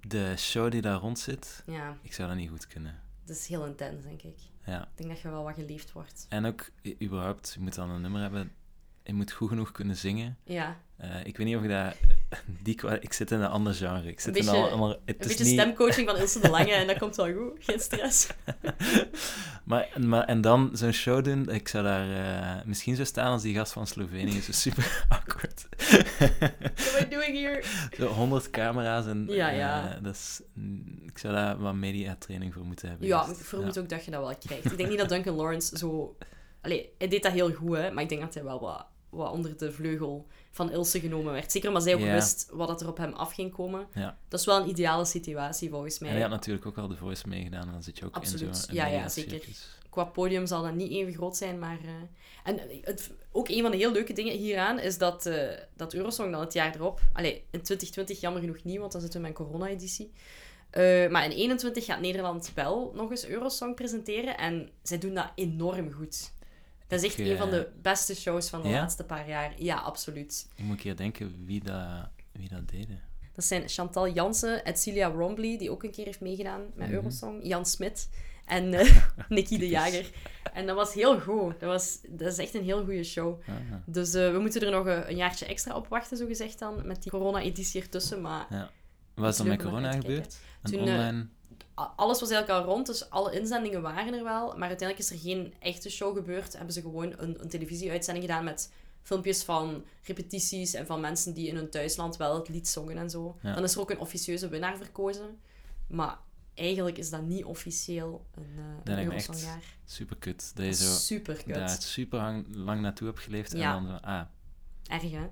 [SPEAKER 2] de show die daar rond zit,
[SPEAKER 1] Ja,
[SPEAKER 2] ik zou dat niet goed kunnen.
[SPEAKER 1] dat is heel intens, denk ik.
[SPEAKER 2] Ja.
[SPEAKER 1] Ik denk dat je wel wat geliefd wordt.
[SPEAKER 2] En ook, überhaupt, je moet dan een nummer hebben, je moet goed genoeg kunnen zingen.
[SPEAKER 1] Ja,
[SPEAKER 2] Eh, ik weet niet of ik dat... (laughs) Die, ik zit in een ander genre. Ik zit
[SPEAKER 1] Een
[SPEAKER 2] in
[SPEAKER 1] beetje-
[SPEAKER 2] een ander... Het
[SPEAKER 1] een beetje
[SPEAKER 2] niet...
[SPEAKER 1] stemcoaching van Ilse de Lange (laughs) en dat komt wel goed. Geen stress. (laughs)
[SPEAKER 2] Maar, maar, en dan zo'n show doen, ik zou daar eh, misschien zo staan als die gast van Slovenië, zo super awkward.
[SPEAKER 1] What doing here?
[SPEAKER 2] zo honderd camera's en
[SPEAKER 1] Ja, ja.
[SPEAKER 2] eh, dat is, ik zou daar wat mediatraining voor moeten hebben.
[SPEAKER 1] Ja, ik vermoed
[SPEAKER 2] Ja.
[SPEAKER 1] ook dat je dat wel krijgt. Ik denk niet dat Duncan Lawrence zo... Allee, hij deed dat heel goed, hè. Maar ik denk dat hij wel wat, wat onder de vleugel van Ilse genomen werd. Zeker omdat zij ook wist wat dat er op hem af ging komen.
[SPEAKER 2] Ja.
[SPEAKER 1] Dat is wel een ideale situatie, volgens mij.
[SPEAKER 2] En hij had natuurlijk ook al de voice meegedaan, dan zit je ook
[SPEAKER 1] Absoluut.
[SPEAKER 2] in zo'n
[SPEAKER 1] Ja, ja, zeker. Qua podium zal dat niet even groot zijn, maar... eh, En het, ook een van de heel leuke dingen hieraan is dat, eh, dat Eurosong dan het jaar erop... Allee, in 2020 jammer genoeg niet, want dan zitten we met een corona-editie. Eh, maar in 21 gaat Nederland wel nog eens Eurosong presenteren en zij doen dat enorm goed. Dat is echt
[SPEAKER 2] Ik,
[SPEAKER 1] een van
[SPEAKER 2] eh,
[SPEAKER 1] de beste shows van de laatste paar jaar. Ja, absoluut.
[SPEAKER 2] Ik moet een keer denken wie dat, wie dat deden.
[SPEAKER 1] Dat zijn Chantal Jansen, Edcilia Rombly, die ook een keer heeft meegedaan met
[SPEAKER 2] Mhm.
[SPEAKER 1] Eurosong, Jan Smit en eh (laughs) (laughs) Nicky de. Jager. En dat was heel goed. Dat, was, dat is echt een heel goede show.
[SPEAKER 2] Ah,
[SPEAKER 1] Dus eh, we moeten er nog een, een jaartje extra op wachten, zo gezegd dan, met die corona-editie ertussen. Maar
[SPEAKER 2] ja. Wat is er met corona gebeurd? Een
[SPEAKER 1] Toen, eh,
[SPEAKER 2] online...
[SPEAKER 1] Alles was eigenlijk al rond, dus alle inzendingen waren er wel. Maar uiteindelijk is er geen echte show gebeurd. Hebben ze gewoon een, een televisieuitzending gedaan met filmpjes van repetities en van mensen die in hun thuisland wel het lied zongen en zo.
[SPEAKER 2] Ja.
[SPEAKER 1] Dan is er ook een officieuze winnaar verkozen. Maar eigenlijk is dat niet officieel een, uh,
[SPEAKER 2] Dat
[SPEAKER 1] een Eurosongjaar.
[SPEAKER 2] super kut. Dat je zo
[SPEAKER 1] Super
[SPEAKER 2] daar
[SPEAKER 1] kut.
[SPEAKER 2] super hang- lang naartoe hebt geleefd
[SPEAKER 1] Ja.
[SPEAKER 2] en dan zo, ah,
[SPEAKER 1] Erg, hè?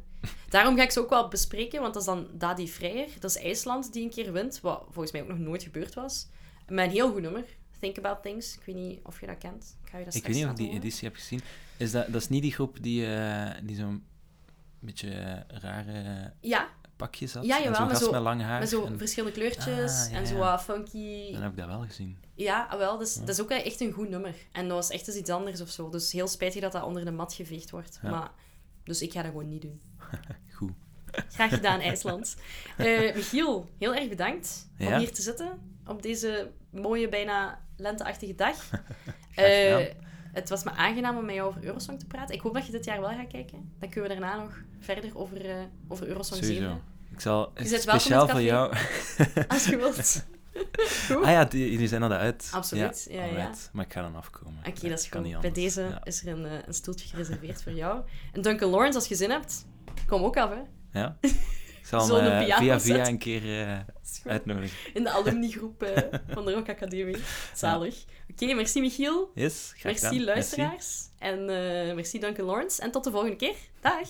[SPEAKER 1] Daarom ga ik ze ook wel bespreken, want dat is dan Dadi Freyer. Dat is IJsland die een keer wint, wat volgens mij ook nog nooit gebeurd was. Met een heel goed nummer. Think About Things. Ik weet niet of je dat kent. Ik ga je dat
[SPEAKER 2] ik weet niet of ik die editie heb gezien. Is dat, dat is niet die groep die, eh, die zo'n beetje eh, rare
[SPEAKER 1] Ja,
[SPEAKER 2] pakjes had?
[SPEAKER 1] Ja,
[SPEAKER 2] en
[SPEAKER 1] jawel,
[SPEAKER 2] zo'n
[SPEAKER 1] met zo-
[SPEAKER 2] lang haar.
[SPEAKER 1] met zo
[SPEAKER 2] en-
[SPEAKER 1] verschillende kleurtjes
[SPEAKER 2] Ah, ja,
[SPEAKER 1] en zo wat funky.
[SPEAKER 2] Dan heb ik dat wel gezien.
[SPEAKER 1] Ja, ah, wel, dus, dat is ook echt een goed nummer. En dat was echt eens iets anders of zo. Dus heel spijtig dat dat onder de mat geveegd wordt. Maar, dus ik ga dat gewoon niet doen. (laughs)
[SPEAKER 2] Goed.
[SPEAKER 1] Graag gedaan, IJsland. Eh, Michiel, heel erg bedankt om hier te zitten op deze mooie, bijna lenteachtige dag. (laughs) Eh, het was me aangenaam om met jou over Eurosong te praten. Ik hoop dat je dit jaar wel gaat kijken. Dan kunnen we daarna nog verder over, eh, over Eurosong zeven.
[SPEAKER 2] Ik zal
[SPEAKER 1] Je
[SPEAKER 2] speciaal voor jou... (laughs)
[SPEAKER 1] Als je wilt. Goed?
[SPEAKER 2] Ah ja, die, jullie zijn al uit.
[SPEAKER 1] Absoluut, ja, ja.
[SPEAKER 2] Maar ik ga dan afkomen.
[SPEAKER 1] Oké, dat is goed. Bij deze is er een, eh, een stoeltje gereserveerd voor jou. En Duncan Lawrence, als je zin hebt, kom ook af, hè.
[SPEAKER 2] Ja? (laughs) Ik zal hem eh, via via een keer eh, uitnodigen.
[SPEAKER 1] In de alumnigroep eh, (laughs) van de Rock Academie. Zalig. Oké, merci Michiel.
[SPEAKER 2] Yes, graag
[SPEAKER 1] Merci
[SPEAKER 2] gedaan.
[SPEAKER 1] luisteraars. En eh, merci Duncan Lawrence. En tot de volgende keer. Dag!